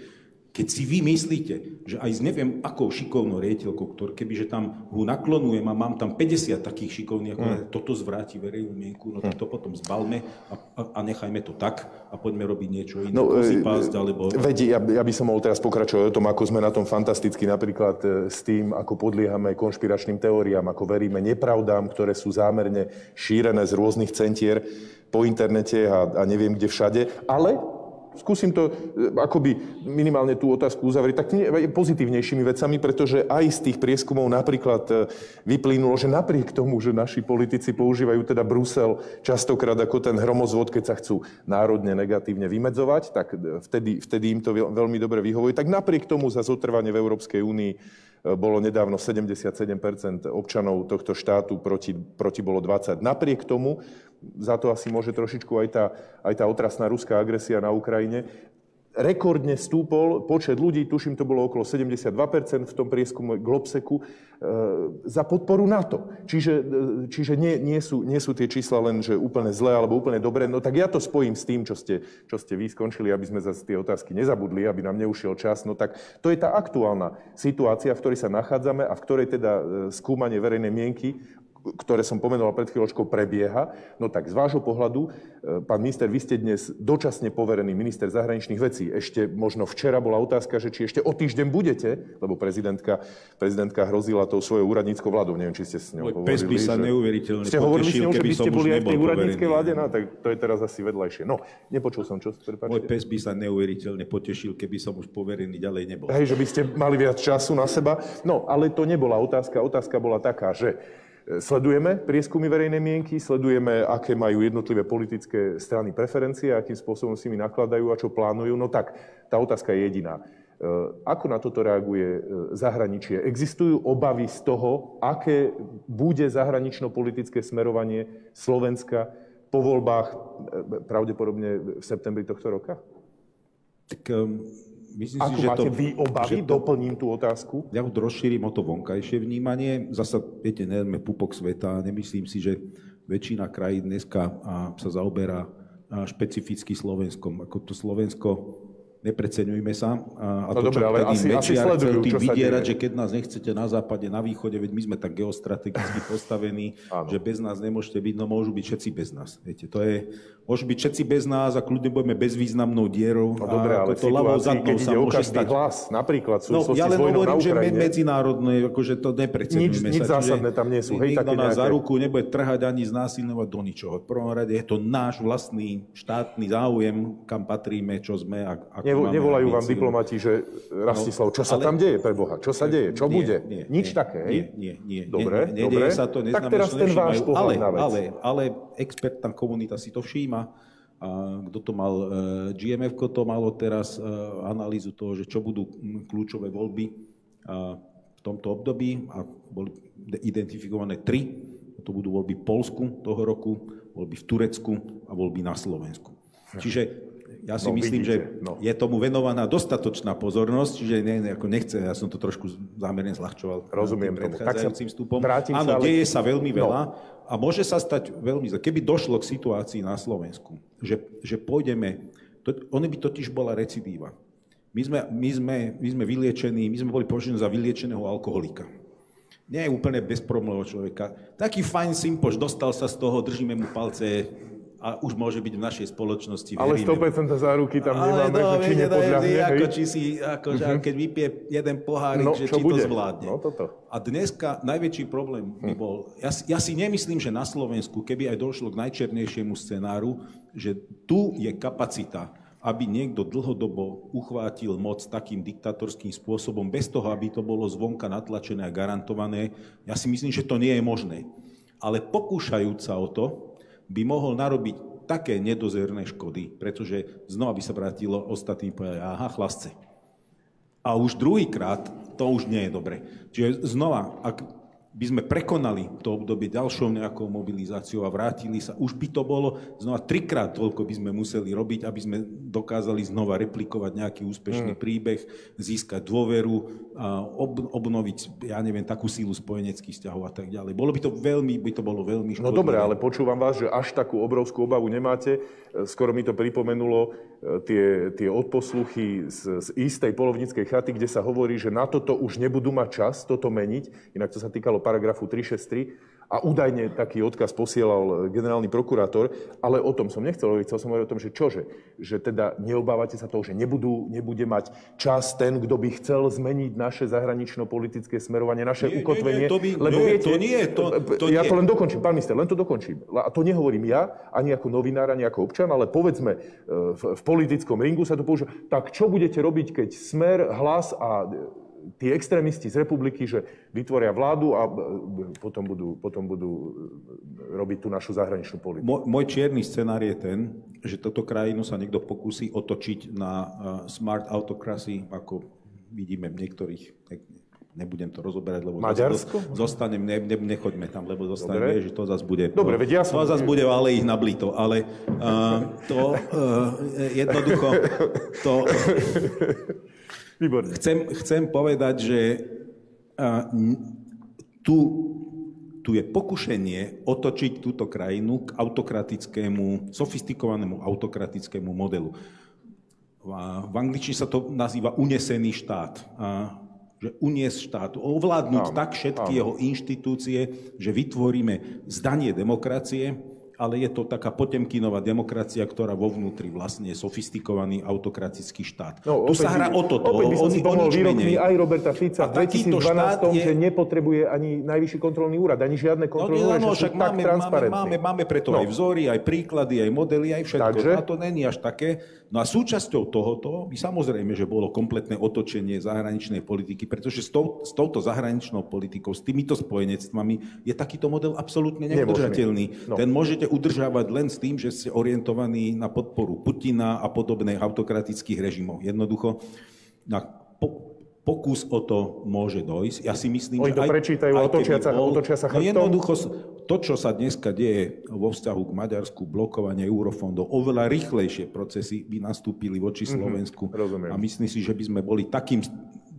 keď si vy myslíte, že aj s neviem akou šikovnou riediteľkou, ktorý kebyže tam ho naklonujem a mám tam 50 takých šikovných, ako mm. toto zvráti verejnú mienku, no tak to potom zbalme a, a, a nechajme to tak a poďme robiť niečo iné. No, pásť, alebo... Vedí, ja, ja by som mohol teraz pokračovať o tom, ako sme na tom fantasticky, napríklad e, s tým, ako podliehame konšpiračným teóriám, ako veríme nepravdám, ktoré sú zámerne šírené z rôznych centier po internete a, a neviem kde všade, ale skúsim to e, akoby minimálne tú otázku uzavrieť tak pozitívnejšími vecami, pretože aj z tých prieskumov napríklad e, vyplynulo, že napriek tomu, že naši politici používajú teda Brusel častokrát ako ten hromozvod, keď sa chcú národne negatívne vymedzovať, tak e, vtedy, vtedy im to veľmi dobre vyhovuje. Tak napriek tomu za zotrvanie v Európskej únii bolo nedávno 77% občanov tohto štátu, proti, proti bolo 20. Napriek tomu za to asi môže trošičku aj tá, aj tá otrasná ruská agresia na Ukrajine rekordne stúpol počet ľudí, tuším, to bolo okolo 72% v tom prieskumu Globseku, e, za podporu NATO. Čiže, e, čiže nie, nie, sú, nie sú tie čísla len, že úplne zlé alebo úplne dobré. No tak ja to spojím s tým, čo ste, čo ste vy skončili, aby sme zase tie otázky nezabudli, aby nám neušiel čas. No tak to je tá aktuálna situácia, v ktorej sa nachádzame a v ktorej teda e, skúmanie verejnej mienky ktoré som pomenoval pred chvíľočkou, prebieha. No tak z vášho pohľadu, e, pán minister, vy ste dnes dočasne poverený minister zahraničných vecí. Ešte možno včera bola otázka, že či ešte o týždeň budete, lebo prezidentka, prezidentka hrozila tou svojou úradníckou vládou. Neviem, či ste s ňou Môj hovorili. Pes by sa že... neuveriteľne Ste hovorili s ňou, že by ste boli aj v tej úradníckej vláde? No, tak to je teraz asi vedľajšie. No, nepočul som, čo prepáčte. Môj pes by sa neuveriteľne potešil, keby som už poverený ďalej nebol. Hej, že by ste mali viac času na seba. No, ale to nebola otázka. Otázka bola taká, že Sledujeme prieskumy verejnej mienky, sledujeme, aké majú jednotlivé politické strany preferencie, akým spôsobom s nimi nakladajú a čo plánujú. No tak, tá otázka je jediná. E, ako na toto reaguje e, zahraničie? Existujú obavy z toho, aké bude zahranično-politické smerovanie Slovenska po voľbách e, pravdepodobne v septembri tohto roka? Tak um Myslím Ako si, že máte to, vy obavy? Že to, Doplním tú otázku. Ja ho rozšírim o to vonkajšie vnímanie. Zasa, viete, nejedme pupok sveta. Nemyslím si, že väčšina krajín dneska sa zaoberá špecificky Slovenskom. Ako to Slovensko nepreceňujme sa. A, a no to, dobre, ale asi, asi sledujú, tým vydierať, že keď nás nechcete na západe, na východe, veď my sme tak geostrategicky postavení, že bez nás nemôžete byť, no môžu byť všetci bez nás. Viete, to je, môžu byť všetci bez nás a kľudne budeme bezvýznamnou dierou. No dobre, ale to ľavou zadnou sa môže stať. hlas, napríklad v no, ja len hovorím, že medzinárodné, akože to nepreceňujme nič, sa. Nič zásadné tam nie sú. Hej, nikto nás za ruku nebude trhať ani znásilňovať do ničoho. V prvom rade je to náš vlastný štátny záujem, kam patríme, čo sme a, a nevolajú vám diplomati, že Rastislav, čo sa ale... tam deje pre Boha? Čo sa deje? Čo nie, bude? Nie, Nič nie, také, hej? Nie, nie, nie. Dobre, nie, dobre. sa to, tak teraz ten váš pohľad ale, na vec. Ale, ale expertná komunita si to všíma. A kto to mal, e, GMF to malo teraz uh, analýzu toho, že čo budú kľúčové voľby uh, v tomto období a boli identifikované tri. To budú voľby v Polsku toho roku, voľby v Turecku a voľby na Slovensku. Čiže ja si no, myslím, vidíte, že no. je tomu venovaná dostatočná pozornosť, čiže ne, ne, ako nechce, ja som to trošku zámerne zľahčoval. Rozumiem tomu. Tak sa vstupom. Áno, sa, ale... deje sa veľmi veľa no. a môže sa stať veľmi zle. Keby došlo k situácii na Slovensku, že, že pôjdeme, to, ono by totiž bola recidíva. My sme, my, sme, my sme vyliečení, my sme boli považení za vyliečeného alkoholika. Nie je úplne bezproblémového človeka. Taký fajn simpoš, dostal sa z toho, držíme mu palce, a už môže byť v našej spoločnosti. Ale 100% záruky tam nemáme, no, že či nepodľahne. Ako, či si, ako, uh-huh. keď vypije jeden pohárik, no, že či bude? to zvládne. No, toto. A dneska najväčší problém by hm. bol, ja, ja si nemyslím, že na Slovensku, keby aj došlo k najčernejšiemu scenáru, že tu je kapacita, aby niekto dlhodobo uchvátil moc takým diktatorským spôsobom, bez toho, aby to bolo zvonka natlačené a garantované. Ja si myslím, že to nie je možné. Ale pokúšajúc sa o to, by mohol narobiť také nedozerné škody, pretože znova by sa vrátilo ostatní povedať, aha, chlasce. A už druhýkrát to už nie je dobre. Čiže znova, ak by sme prekonali to obdobie ďalšou nejakou mobilizáciou a vrátili sa, už by to bolo znova trikrát toľko by sme museli robiť, aby sme dokázali znova replikovať nejaký úspešný mm. príbeh, získať dôveru, a ob, obnoviť, ja neviem, takú sílu spojeneckých vzťahov a tak ďalej. Bolo by to veľmi, by to bolo veľmi škodlivé. No dobre, ale počúvam vás, že až takú obrovskú obavu nemáte. Skoro mi to pripomenulo e, tie, tie odposluchy z, z istej polovníckej chaty, kde sa hovorí, že na toto už nebudú mať čas toto meniť. Inak to sa týkalo paragrafu 363 a údajne taký odkaz posielal generálny prokurátor, ale o tom som nechcel hovoriť, chcel som hovoriť o tom, že čože, že teda neobávate sa toho, že nebudú, nebude mať čas ten, kto by chcel zmeniť naše zahranično-politické smerovanie, naše nie, ukotvenie. Nie, nie, to by, lebo nie, viete, to nie, to, to ja nie. to len dokončím, pán minister, len to dokončím. A to nehovorím ja, ani ako novinár, ani ako občan, ale povedzme, v, v politickom ringu sa to používa. Tak čo budete robiť, keď Smer, Hlas a tí extrémisti z republiky, že vytvoria vládu a e, potom budú, potom budú e, robiť tú našu zahraničnú politiku. Môj, môj čierny scenár je ten, že toto krajinu sa niekto pokusí otočiť na smart autocracy, ako vidíme v niektorých, nebudem to rozoberať, lebo Maďarsko? zostanem, ne, ne, nechoďme tam, lebo zostanem, vie, že to zase bude... Dobre, veď ja som... To zase bude ale ich nablito, ale uh, to uh, jednoducho, to, Výborné. Chcem, chcem povedať, že tu, tu je pokušenie otočiť túto krajinu k autokratickému, sofistikovanému autokratickému modelu. V angličtine sa to nazýva unesený štát. Že uniesť štát, ovládnuť áno, tak všetky áno. jeho inštitúcie, že vytvoríme zdanie demokracie, ale je to taká potemkinová demokracia, ktorá vo vnútri vlastne je sofistikovaný autokratický štát. No, tu sa hrá o toto, opäť by som si pomohol výrokmi aj Roberta Fica v 2012, je... že nepotrebuje ani najvyšší kontrolný úrad, ani žiadne no, kontrolné no, úrady, no, však máme, máme, máme, máme preto no. aj vzory, aj príklady, aj modely, aj všetko. Takže? A to není až také. No a súčasťou tohoto by samozrejme, že bolo kompletné otočenie zahraničnej politiky, pretože s, tou, s touto zahraničnou politikou, s týmito spojenectvami je takýto model absolútne neudržateľný. No. Ten môžete udržávať len s tým, že ste orientovaní na podporu Putina a podobných autokratických režimov. Jednoducho, na po, pokus o to môže dojsť. Ja si myslím, Oni to aj, prečítajú, aj otočia, sa, bol, otočia sa no chrbtom. No jednoducho, to, čo sa dneska deje vo vzťahu k Maďarsku, blokovanie eurofondov, oveľa rýchlejšie procesy by nastúpili voči mhm, Slovensku. Mm-hmm, a myslím si, že by sme boli takým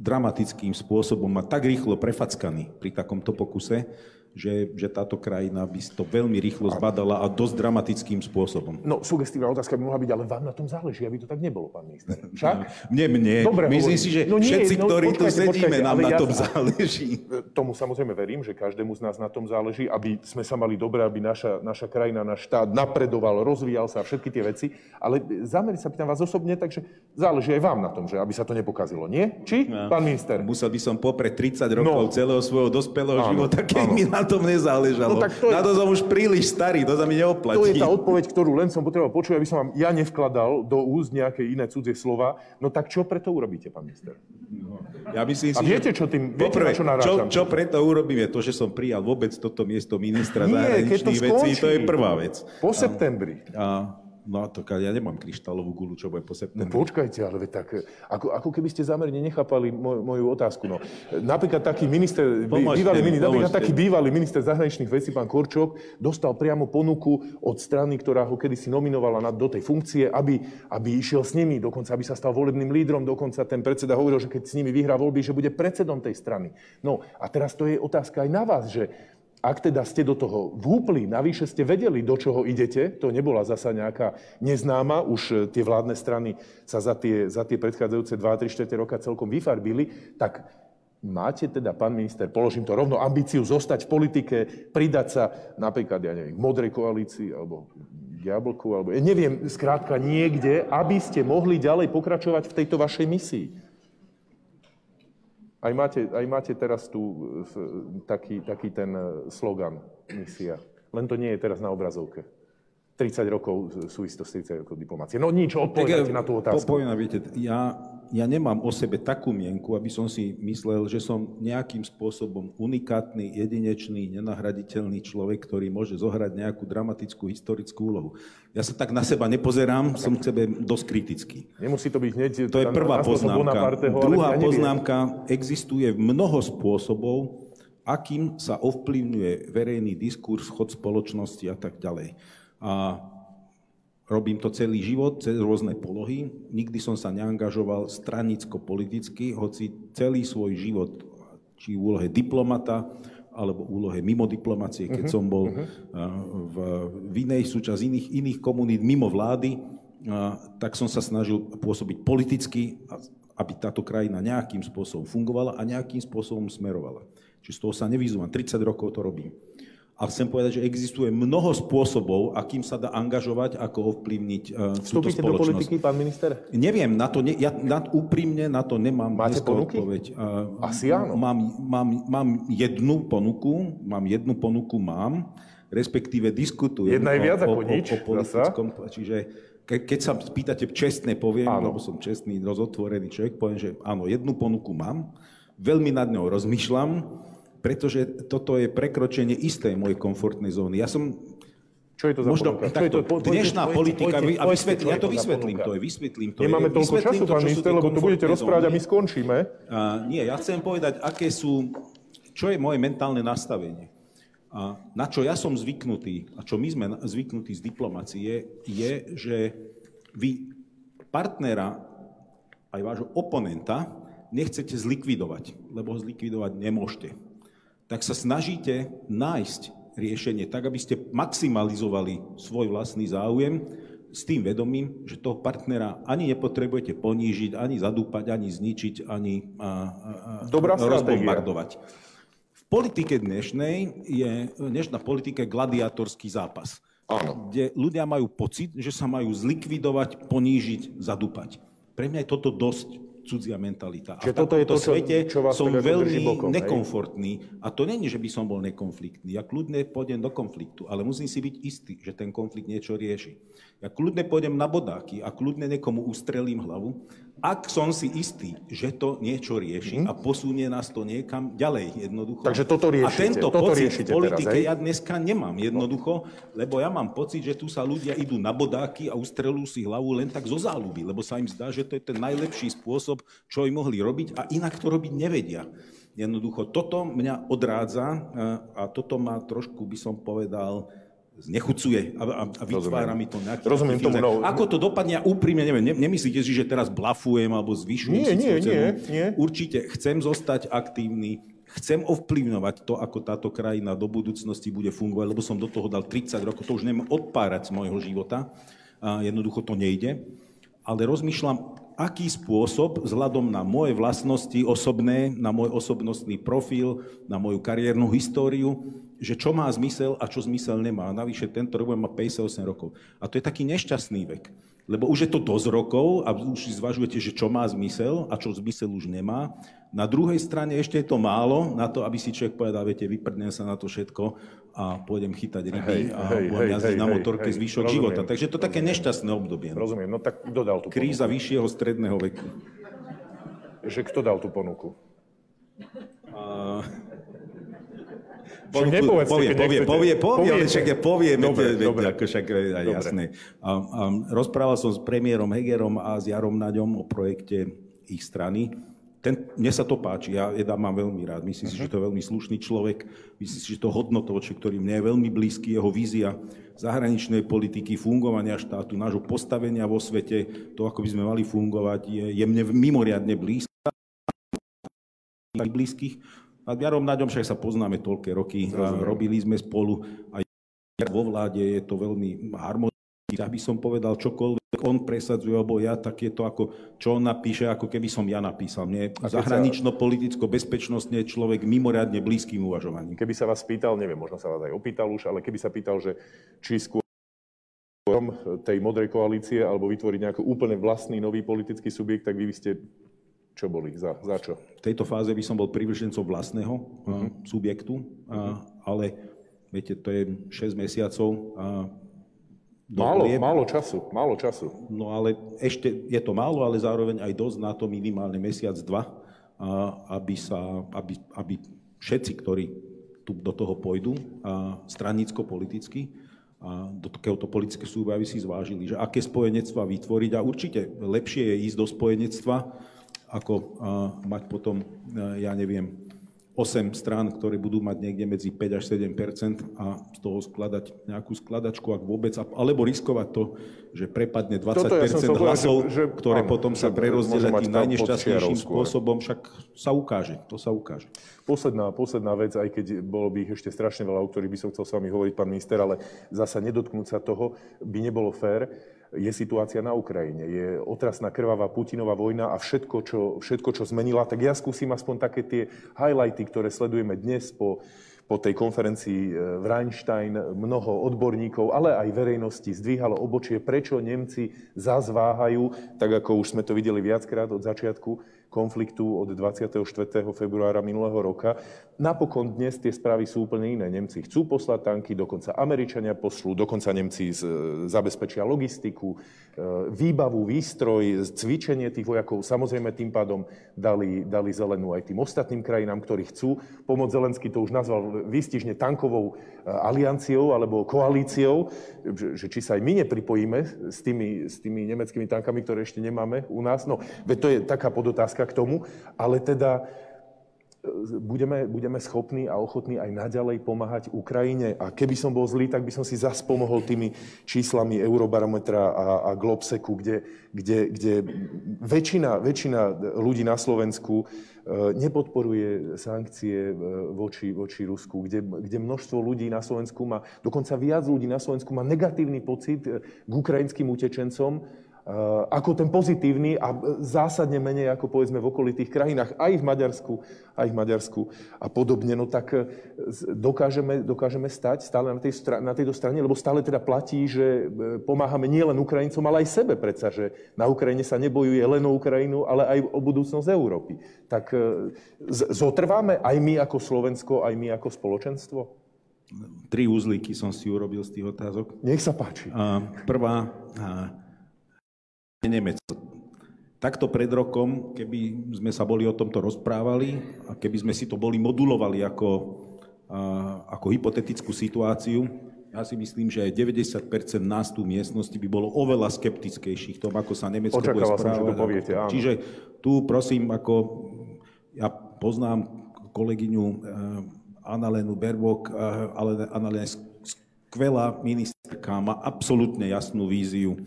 dramatickým spôsobom a tak rýchlo prefackaní pri takomto pokuse, že, že táto krajina by to veľmi rýchlo zbadala a dosť dramatickým spôsobom. No, sugestívna otázka by mohla byť, ale vám na tom záleží, aby to tak nebolo, pán minister. Však? Mne, mne. Dobre, Myslím hovorím. si, že no nie, všetci, no, ktorí počkajte, tu sedíme, počkajte, nám na ja tom záleží. Tomu samozrejme verím, že každému z nás na tom záleží, aby sme sa mali dobre, aby naša, naša krajina, náš štát napredoval, rozvíjal sa a všetky tie veci. Ale zámery sa pýtam vás osobne, takže záleží aj vám na tom, že aby sa to nepokazilo. Nie? Či, no. pán minister? Musel by som popre 30 rokov no. celého svojho dospelého áno, života, keď mi na tom nezáležalo. No, tak to je... Na to som už príliš starý, to sa mi neoplatí. To je tá odpoveď, ktorú len som potreboval počuť, aby som vám ja nevkladal do úst nejaké iné cudzie slova. No tak čo preto urobíte, pán minister? No. Ja myslím si, A viete, čo tým, viete, poprvé, čo čo, čo preto urobím, je to, že som prijal vôbec toto miesto ministra zahraničných vecí. To je prvá vec. Po septembri. A, No to ja nemám kryštálovú gulu, čo bude po septembri. No počkajte, ale tak, ako, ako keby ste zámerne nechápali moj, moju otázku. No. Napríklad taký minister, bývalý, mi, napríklad taký bývalý minister zahraničných vecí, pán Korčok, dostal priamo ponuku od strany, ktorá ho kedysi nominovala na, do tej funkcie, aby, aby išiel s nimi, dokonca aby sa stal volebným lídrom, dokonca ten predseda hovoril, že keď s nimi vyhrá voľby, že bude predsedom tej strany. No a teraz to je otázka aj na vás, že ak teda ste do toho vúpli, navyše ste vedeli, do čoho idete, to nebola zasa nejaká neznáma, už e, tie vládne strany sa za tie, za tie predchádzajúce 2-3 4 roka celkom vyfarbili, tak máte teda, pán minister, položím to rovno, ambíciu zostať v politike, pridať sa napríklad, ja neviem, modrej koalícii, alebo jablku, alebo ja neviem, skrátka niekde, aby ste mohli ďalej pokračovať v tejto vašej misii. Aj máte, aj máte teraz tu taký, taký ten e, slogan misia. Len to nie je teraz na obrazovke. 30 rokov súvisí to s 30 rokov diplomácie. No nič, odpovedajte na tú otázku. Poviem, viete, ja, ja nemám o sebe takú mienku, aby som si myslel, že som nejakým spôsobom unikátny, jedinečný, nenahraditeľný človek, ktorý môže zohrať nejakú dramatickú historickú úlohu. Ja sa tak na seba nepozerám, som k sebe dosť kritický. Nemusí to byť hneď... To je prvá poznámka. Druhá poznámka, existuje mnoho spôsobov, akým sa ovplyvňuje verejný diskurs, chod spoločnosti a tak ďalej. A robím to celý život, cez rôzne polohy. Nikdy som sa neangažoval stranicko-politicky, hoci celý svoj život, či v úlohe diplomata, alebo úlohe mimo diplomácie, keď uh-huh, som bol uh-huh. v, v inej súčasť iných, iných komunít, mimo vlády, tak som sa snažil pôsobiť politicky, aby táto krajina nejakým spôsobom fungovala a nejakým spôsobom smerovala. Čiže z toho sa nevyzúvam. 30 rokov to robím. A chcem povedať, že existuje mnoho spôsobov, akým sa dá angažovať, ako ovplyvniť uh, túto spoločnosť. do politiky, pán minister? Neviem, na to ne, ja na, úprimne na to nemám Máte ponuky? odpoveď. Uh, Asi áno. Mám, mám, mám jednu ponuku, mám jednu ponuku, mám, respektíve diskutujem Jedna je viac o, ako o, nič, o, o politickom, zasa? čiže ke, keď sa pýtate čestne, poviem, áno. lebo som čestný, rozotvorený človek, poviem, že áno, jednu ponuku mám, veľmi nad ňou rozmýšľam, pretože toto je prekročenie istej mojej komfortnej zóny. Ja som čo je to za Možno, ponuka? Takto, je to? dnešná pojte, politika, pojte, a vysvetli, ja to vysvetlím, to je, vysvetlím to Nemáme je, toľko času, pán minister, lebo tu budete rozprávať a my skončíme. A, nie, ja chcem povedať, aké sú, čo je moje mentálne nastavenie. A na čo ja som zvyknutý, a čo my sme zvyknutí z diplomácie, je, že vy partnera, aj vášho oponenta, nechcete zlikvidovať, lebo ho zlikvidovať nemôžete tak sa snažíte nájsť riešenie tak, aby ste maximalizovali svoj vlastný záujem s tým vedomím, že toho partnera ani nepotrebujete ponížiť, ani zadúpať, ani zničiť, ani a, a, Dobrá rozbombardovať. V politike dnešnej je, dnešná politika je gladiátorský zápas, Áno. kde ľudia majú pocit, že sa majú zlikvidovať, ponížiť, zadúpať. Pre mňa je toto dosť cudzia mentalita. Čiže a toto je to, čo, svete čo vás som tak veľmi bokom, nekomfortný. Hej? A to není, že by som bol nekonfliktný. Ja kľudne pôjdem do konfliktu, ale musím si byť istý, že ten konflikt niečo rieši. Ja kľudne pôjdem na bodáky a kľudne niekomu ustrelím hlavu, ak som si istý, že to niečo rieši mm. a posunie nás to niekam ďalej jednoducho. Takže toto riešite. A tento toto pocit v politike teraz, ja dneska nemám jednoducho, lebo ja mám pocit, že tu sa ľudia idú na bodáky a ustrelú si hlavu len tak zo záľuby, lebo sa im zdá, že to je ten najlepší spôsob, čo im mohli robiť a inak to robiť nevedia. Jednoducho toto mňa odrádza a toto ma trošku, by som povedal, znechucuje a, a, a vytvára mi to nejaký Rozumiem tomu, no. Ako to dopadne, ja úprimne neviem. Nemyslíte si, že teraz blafujem alebo zvyšujem nie, si nie? Nie, nie. Určite chcem zostať aktívny, chcem ovplyvňovať to, ako táto krajina do budúcnosti bude fungovať, lebo som do toho dal 30 rokov, to už neviem odpárať z môjho života. A jednoducho to nejde. Ale rozmýšľam, aký spôsob vzhľadom na moje vlastnosti osobné, na môj osobnostný profil, na moju kariérnu históriu, že čo má zmysel a čo zmysel nemá. Navyše tento rok má 58 rokov. A to je taký nešťastný vek. Lebo už je to dosť rokov a už si zvažujete, že čo má zmysel a čo zmysel už nemá. Na druhej strane ešte je to málo na to, aby si človek povedal, viete, vyprdnem sa na to všetko a pôjdem chytať ryby hej, a hej, budem jazdiť na motorke hej, zvyšok rozumiem, života. Takže to je také nešťastné obdobie. Rozumiem, no tak kto dal tú ponuku? Kríza vyššieho stredného veku. Že kto dal tú ponuku? A... Nepovedzte, povie, povie, povie, povie, ale však ja poviem, dobre, viete, dobre. ako však aj jasné. A, a rozprával som s premiérom Hegerom a s Jarom Naďom o projekte ich strany. Ten, mne sa to páči, ja Eda mám veľmi rád. Myslím uh-huh. si, že to je veľmi slušný človek. Myslím si, že to hodnotovoček, ktorý mne je veľmi blízky, jeho vízia zahraničnej politiky, fungovania štátu, nášho postavenia vo svete, to, ako by sme mali fungovať, je, je mne mimoriadne blízka blízkych a Jarom Naďom však sa poznáme toľké roky, a robili sme spolu aj vo vláde, je to veľmi harmonické. Ja by som povedal čokoľvek on presadzuje, alebo ja, tak je to ako, čo on napíše, ako keby som ja napísal. Mne zahranično-politicko-bezpečnostne je človek mimoriadne blízkym uvažovaním. Keby sa vás pýtal, neviem, možno sa vás aj opýtal už, ale keby sa pýtal, že či skôr tej modrej koalície alebo vytvoriť nejaký úplne vlastný nový politický subjekt, tak vy by ste čo boli? Za, za čo? V tejto fáze by som bol privržencom vlastného uh-huh. subjektu, uh-huh. ale viete, to je 6 mesiacov a málo, vlieb. Málo času, málo času. No ale ešte je to málo, ale zároveň aj dosť na to minimálne mesiac, dva, aby, sa, aby, aby všetci, ktorí tu do toho pôjdu, stranicko-politicky, a do takéhoto politické súbavy si zvážili, že aké spojenectva vytvoriť a určite lepšie je ísť do spojenectva, ako mať potom, ja neviem, 8 strán, ktoré budú mať niekde medzi 5 až 7% a z toho skladať nejakú skladačku, ak vôbec, alebo riskovať to, že prepadne 20 ja hlasov, že, že, ktoré áno, potom sa prerozdelia tým najnešťastnejším spôsobom, však sa ukáže, to sa ukáže. Posledná, posledná vec, aj keď bolo by ich ešte strašne veľa, o ktorých by som chcel s vami hovoriť, pán minister, ale zasa nedotknúť sa toho by nebolo fér je situácia na Ukrajine. Je otrasná krvavá Putinová vojna a všetko čo, všetko, čo zmenila. Tak ja skúsim aspoň také tie highlighty, ktoré sledujeme dnes po, po tej konferencii e, v Rheinstein. Mnoho odborníkov, ale aj verejnosti zdvíhalo obočie, prečo Nemci zazváhajú, tak ako už sme to videli viackrát od začiatku konfliktu od 24. februára minulého roka. Napokon dnes tie správy sú úplne iné. Nemci chcú poslať tanky, dokonca Američania pošlú, dokonca Nemci z, zabezpečia logistiku, e, výbavu, výstroj, cvičenie tých vojakov. Samozrejme tým pádom dali, dali zelenú aj tým ostatným krajinám, ktorí chcú pomôcť. Zelenský to už nazval výstižne tankovou e, alianciou alebo koalíciou, že či sa aj my nepripojíme s tými, s tými nemeckými tankami, ktoré ešte nemáme u nás. No, veď to je taká podotázka, otázka k tomu, ale teda e, budeme, budeme schopní a ochotní aj naďalej pomáhať Ukrajine. A keby som bol zlý, tak by som si zas pomohol tými číslami Eurobarometra a, a Globseku, kde, kde, kde väčšina, väčšina ľudí na Slovensku e, nepodporuje sankcie e, voči, voči Rusku, kde, kde množstvo ľudí na Slovensku má, dokonca viac ľudí na Slovensku má negatívny pocit k ukrajinským utečencom, ako ten pozitívny a zásadne menej ako povedzme v okolitých krajinách, aj v Maďarsku, aj v Maďarsku a podobne, no tak eh, dokážeme, dokážeme stať stále na, tej, na tejto strane, lebo stále teda platí, že eh, pomáhame nielen Ukrajincom, ale aj sebe predsa, že na Ukrajine sa nebojuje len o Ukrajinu, ale aj o budúcnosť Európy. Tak zotrváme aj my ako Slovensko, aj my ako spoločenstvo? Tri úzlíky som si urobil z tých otázok. Nech sa páči. Prvá, Nemecko. Takto pred rokom, keby sme sa boli o tomto rozprávali a keby sme si to boli modulovali ako, ako hypotetickú situáciu, ja si myslím, že aj 90% nás tu miestnosti by bolo oveľa skeptickejších tom, ako sa Nemecko Očakával bude správať. Som, že to poviete, áno. Čiže tu prosím, ako ja poznám kolegyňu eh, Annalenu Berbok, eh, ale Annalena skvelá ministerka, má absolútne jasnú víziu.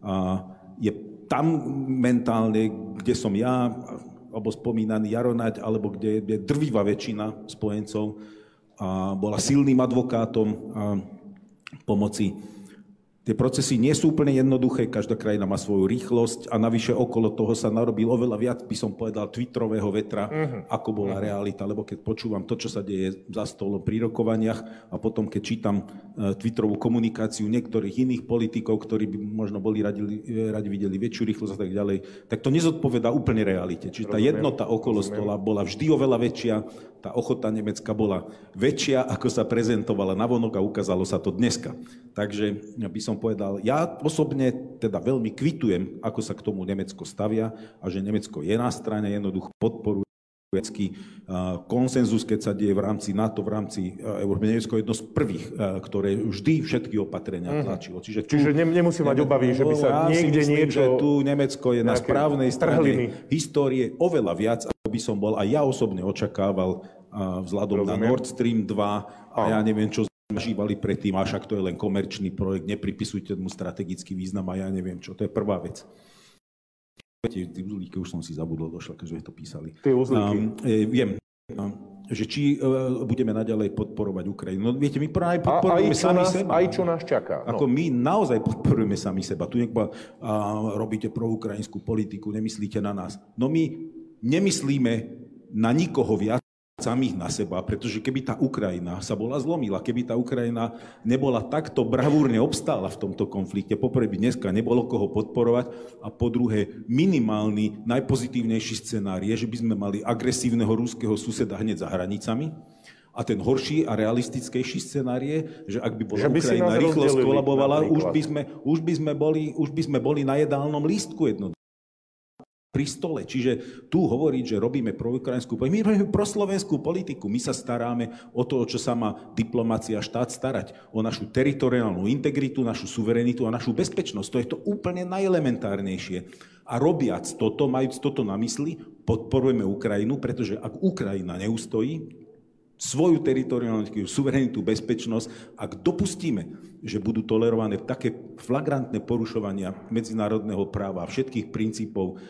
A je tam mentálne, kde som ja, alebo spomínaný Jaronať, alebo kde je drvivá väčšina spojencov, a bola silným advokátom a pomoci Tie procesy nie sú úplne jednoduché, každá krajina má svoju rýchlosť a navyše okolo toho sa narobil oveľa viac, by som povedal, twitterového vetra, uh-huh. ako bola uh-huh. realita. Lebo keď počúvam to, čo sa deje za stolom pri rokovaniach a potom, keď čítam uh, twitterovú komunikáciu niektorých iných politikov, ktorí by možno boli radi, radi videli väčšiu rýchlosť a tak ďalej, tak to nezodpoveda úplne realite. Čiže tá jednota okolo stola bola vždy oveľa väčšia, tá ochota Nemecka bola väčšia, ako sa prezentovala navonok a ukázalo sa to dneska. Takže by som som povedal, ja osobne teda veľmi kvitujem, ako sa k tomu Nemecko stavia a že Nemecko je na strane, jednoducho podporuje konsenzus, keď sa deje v rámci NATO, v rámci Európy. Nemecko je jedno z prvých, ktoré vždy všetky opatrenia mhm. tlačilo. Čiže, tu, Čiže nemusí mať obavy, že by sa ja niekde myslím, niečo... že tu Nemecko je na správnej strane trhliny. histórie oveľa viac, ako by som bol a ja osobne očakával vzhľadom Rozumiem. na Nord Stream 2 a ja neviem, čo zažívali predtým, a však to je len komerčný projekt, nepripisujte mu strategický význam a ja neviem čo. To je prvá vec. Tie uzlíky už som si zabudol, došlo, keďže to písali. Tie uzlíky. Um, e, viem, um, že či uh, budeme naďalej podporovať Ukrajinu. No viete, my práve podporujeme aj sami nás, seba. Aj čo nás čaká. No. Ako my naozaj podporujeme sami seba. Tu niekto uh, robíte proukrajinskú politiku, nemyslíte na nás. No my nemyslíme na nikoho viac samých na seba, pretože keby tá Ukrajina sa bola zlomila, keby tá Ukrajina nebola takto bravúrne obstála v tomto konflikte, poprvé by dneska nebolo koho podporovať a po druhé minimálny, najpozitívnejší scenár je, že by sme mali agresívneho rúského suseda hneď za hranicami. A ten horší a realistickejší scenár je, že ak by bola by Ukrajina rýchlo skolabovala, už by, sme, už, by sme boli, už by sme boli na jedálnom lístku jednoducho pri stole. Čiže tu hovoriť, že robíme proukrajinskú politiku, my robíme proslovenskú politiku. My sa staráme o to, čo sa má diplomácia štát starať. O našu teritoriálnu integritu, našu suverenitu a našu bezpečnosť. To je to úplne najelementárnejšie. A robiac toto, majúc toto na mysli, podporujeme Ukrajinu, pretože ak Ukrajina neustojí, svoju teritoriálnu suverenitu, bezpečnosť, ak dopustíme, že budú tolerované také flagrantné porušovania medzinárodného práva a všetkých princípov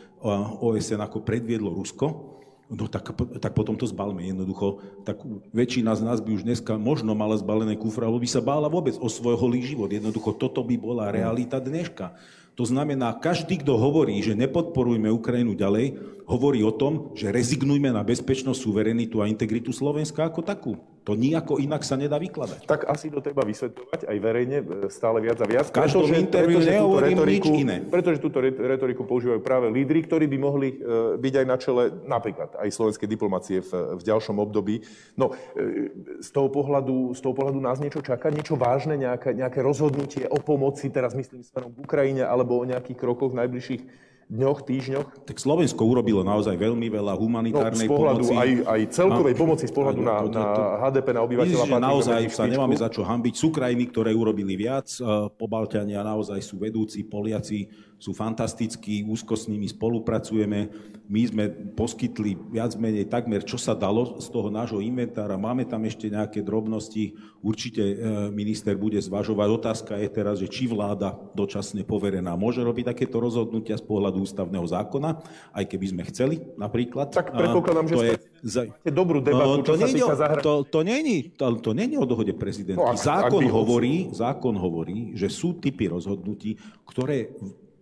OSN, ako predviedlo Rusko, no tak, tak potom to zbalme jednoducho. Tak väčšina z nás by už dneska možno mala zbalené kufra, lebo by sa bála vôbec o svoj holý život. Jednoducho toto by bola realita dneška. To znamená, každý, kto hovorí, že nepodporujme Ukrajinu ďalej, hovorí o tom, že rezignujme na bezpečnosť, suverenitu a integritu Slovenska ako takú. To nijako inak sa nedá vykladať. Tak asi to treba vysvetľovať aj verejne e, stále viac a viac. V každom pretože, interviu pretože nehovorím retoriku, nič iné. Pretože túto retoriku používajú práve lídry, ktorí by mohli e, byť aj na čele napríklad aj slovenskej diplomácie v, v ďalšom období. No, e, z toho, pohľadu, z toho pohľadu nás niečo čaká, niečo vážne, nejaké, nejaké rozhodnutie o pomoci, teraz myslím smerom k Ukrajine, alebo o nejakých krokoch v najbližších dňoch, týždňoch? Tak Slovensko urobilo naozaj veľmi veľa humanitárnej no, z pohľadu pomoci. Aj, aj celkovej no, pomoci z pohľadu na, na HDP na obyvateľa. Myslím, že naozaj sa nemáme za čo hambiť. Sú krajiny, ktoré urobili viac. Po Balťania naozaj sú vedúci, Poliaci sú fantastickí, úzko s nimi spolupracujeme. My sme poskytli viac menej takmer, čo sa dalo z toho nášho inventára. Máme tam ešte nejaké drobnosti. Určite e, minister bude zvažovať. Otázka je teraz, že či vláda dočasne poverená môže robiť takéto rozhodnutia z pohľadu ústavného zákona, aj keby sme chceli napríklad. Tak predpokladám, že to je, za... dobrú debatu, no, to čo sa. To, to, není, to, to není o dohode prezidentky. No, ak, zákon, ak hovorí, zákon hovorí, že sú typy rozhodnutí, ktoré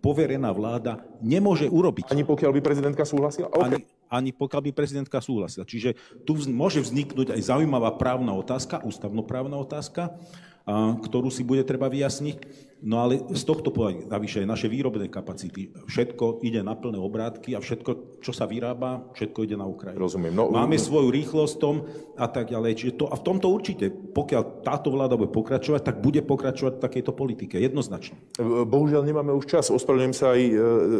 poverená vláda nemôže urobiť. Ani pokiaľ by prezidentka súhlasila? Okay. Ani, ani pokiaľ by prezidentka súhlasila. Čiže tu môže vzniknúť aj zaujímavá právna otázka, ústavnoprávna otázka, ktorú si bude treba vyjasniť. No ale z tohto pohľadu, navyše aj naše výrobné kapacity, všetko ide na plné obrátky a všetko, čo sa vyrába, všetko ide na Ukrajinu. Rozumiem. No, Máme svoju rýchlosť tom a tak ďalej. Čiže to, a v tomto určite, pokiaľ táto vláda bude pokračovať, tak bude pokračovať v takejto politike, jednoznačne. Bohužiaľ nemáme už čas. Ospravedlňujem sa aj e,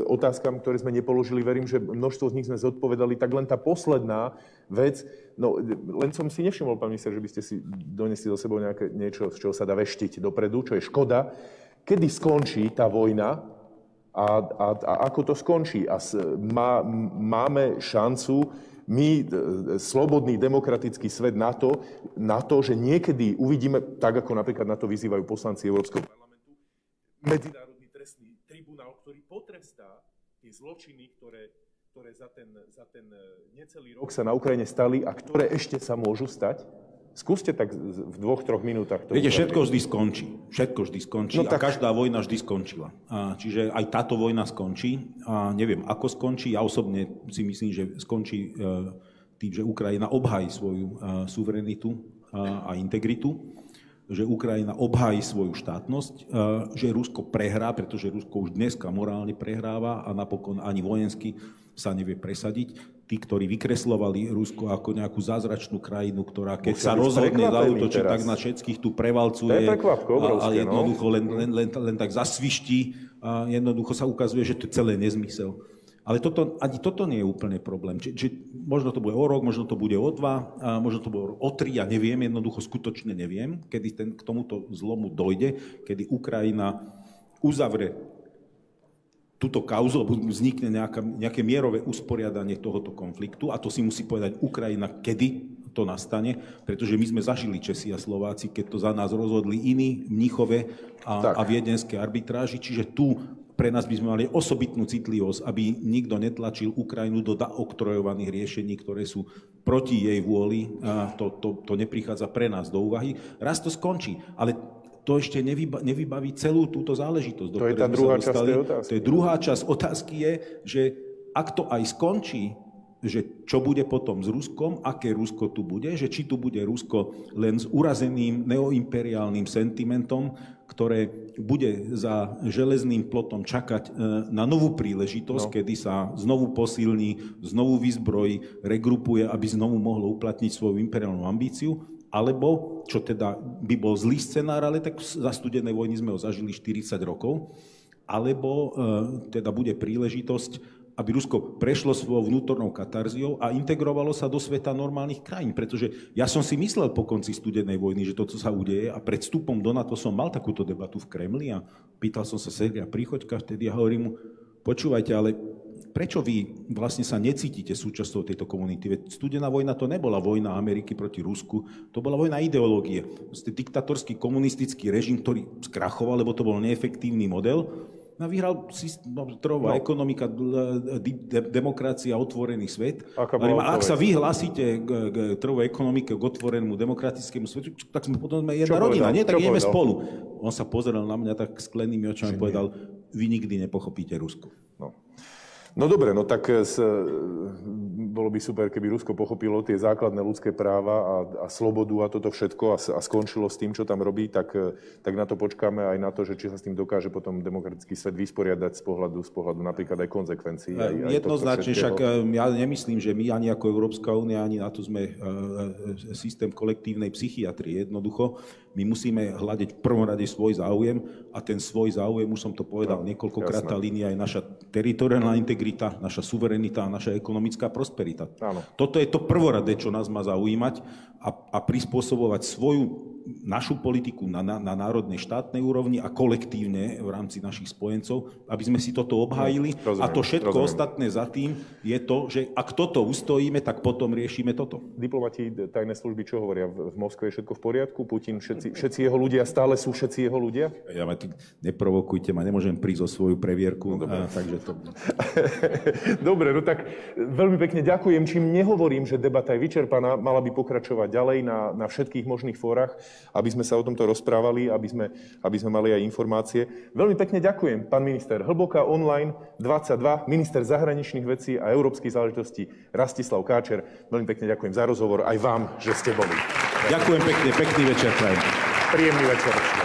otázkam, ktoré sme nepoložili. Verím, že množstvo z nich sme zodpovedali. Tak len tá posledná vec, no len som si nevšimol, pán minister, že by ste si donesli do sebou nejaké, niečo, z čoho sa dá veštiť dopredu, čo je škoda kedy skončí tá vojna a, a, a ako to skončí. A má, máme šancu my, e, slobodný demokratický svet na to, na to, že niekedy uvidíme, tak ako napríklad na to vyzývajú poslanci Európskeho parlamentu, Medzinárodný trestný tribunál, ktorý potrestá tie zločiny, ktoré, ktoré za, ten, za ten e, necelý rok sa na Ukrajine stali a ktoré ešte sa môžu stať. Skúste tak v dvoch, troch minútach to Viete, všetko vždy skončí. Všetko vždy skončí no, tak... a každá vojna vždy skončila. A, čiže aj táto vojna skončí. A neviem, ako skončí. Ja osobne si myslím, že skončí e, tým, že Ukrajina obhají svoju e, suverenitu a integritu že Ukrajina obhájí svoju štátnosť, e, že Rusko prehrá, pretože Rusko už dneska morálne prehráva a napokon ani vojensky sa nevie presadiť tí, ktorí vykreslovali Rusko ako nejakú zázračnú krajinu, ktorá keď Museli sa rozhodne zautočiť, tak na všetkých tu prevalcuje. Obrovské, a, a jednoducho no? len, len, len, len tak zasviští a jednoducho sa ukazuje, že to je celé nezmysel. Ale toto, ani toto nie je úplne problém. Či, či, možno to bude o rok, možno to bude o dva, a možno to bude o tri, ja neviem, jednoducho skutočne neviem, kedy ten, k tomuto zlomu dojde, kedy Ukrajina uzavre túto kauzu, lebo vznikne nejaká, nejaké mierové usporiadanie tohoto konfliktu. A to si musí povedať Ukrajina, kedy to nastane, pretože my sme zažili Česi a Slováci, keď to za nás rozhodli iní v Mnichove a, a viedenské arbitráži, čiže tu pre nás by sme mali osobitnú citlivosť, aby nikto netlačil Ukrajinu do oktrojovaných riešení, ktoré sú proti jej vôli. A to, to, to neprichádza pre nás do úvahy. Raz to skončí, ale to ešte nevyba, nevybaví celú túto záležitosť. To je tá druhá časť tej otázky. To je druhá časť otázky je, že ak to aj skončí, že čo bude potom s Ruskom, aké Rusko tu bude, že či tu bude Rusko len s urazeným neoimperiálnym sentimentom, ktoré bude za železným plotom čakať e, na novú príležitosť, no. kedy sa znovu posilní, znovu vyzbrojí, regrupuje, aby znovu mohlo uplatniť svoju imperiálnu ambíciu, alebo, čo teda by bol zlý scenár, ale tak za studenej vojny sme ho zažili 40 rokov, alebo e, teda bude príležitosť, aby Rusko prešlo svojou vnútornou katarziou a integrovalo sa do sveta normálnych krajín. Pretože ja som si myslel po konci studenej vojny, že to, čo sa udeje, a pred vstupom do NATO som mal takúto debatu v Kremli a pýtal som sa Sergia Príchoďka vtedy a hovorím mu, počúvajte, ale prečo vy vlastne sa necítite súčasťou tejto komunity? Veď studená vojna to nebola vojna Ameriky proti Rusku, to bola vojna ideológie. Ste diktatorský komunistický režim, ktorý skrachoval, lebo to bol neefektívny model No, vyhral trhová no. ekonomika, de, demokracia, otvorený svet. Ak sa vy hlasíte k, k trhovej ekonomike, k otvorenému demokratickému svetu, tak sme potom sme jedna Čo rodina, povedal? nie? Tak ideme spolu. On sa pozrel na mňa tak sklenými očami a povedal, vy nikdy nepochopíte Rusko. No. No dobre, no tak s, bolo by super, keby Rusko pochopilo tie základné ľudské práva a, a slobodu a toto všetko a, a skončilo s tým, čo tam robí, tak, tak na to počkáme aj na to, že či sa s tým dokáže potom demokratický svet vysporiadať z pohľadu, z pohľadu napríklad aj konsekvencií. Aj, aj Jednoznačne, však eh, ja nemyslím, že my ani ako Európska únia, ani na to sme eh, systém kolektívnej psychiatrie. Jednoducho, my musíme hľadiť v prvom rade svoj záujem a ten svoj záujem, už som to povedal no, niekoľkokrát, tá línia je naša teritoriálna integrita, naša suverenita a naša ekonomická prosperita. Áno. Toto je to prvoradé, čo nás má zaujímať a, a prispôsobovať svoju našu politiku na, na, na národnej štátnej úrovni a kolektívne v rámci našich spojencov, aby sme si toto obhájili. Rozumiem, a to všetko rozumiem. ostatné za tým je to, že ak toto ustojíme, tak potom riešime toto. Diplomati tajné služby čo hovoria? V Moskve je všetko v poriadku? Putin, všetci, všetci jeho ľudia, stále sú všetci jeho ľudia? Ja ma tu neprovokujte ma, nemôžem prísť o svoju previerku. No, a, takže to... dobre, no tak veľmi pekne ďakujem. Čím nehovorím, že debata je vyčerpaná, mala by pokračovať ďalej na, na všetkých možných fórach aby sme sa o tomto rozprávali, aby sme, aby sme mali aj informácie. Veľmi pekne ďakujem, pán minister. Hlboká online 22, minister zahraničných vecí a európskych záležitostí Rastislav Káčer. Veľmi pekne ďakujem za rozhovor aj vám, že ste boli. Ďakujem pekne, pekný večer prajem. Príjemný večer.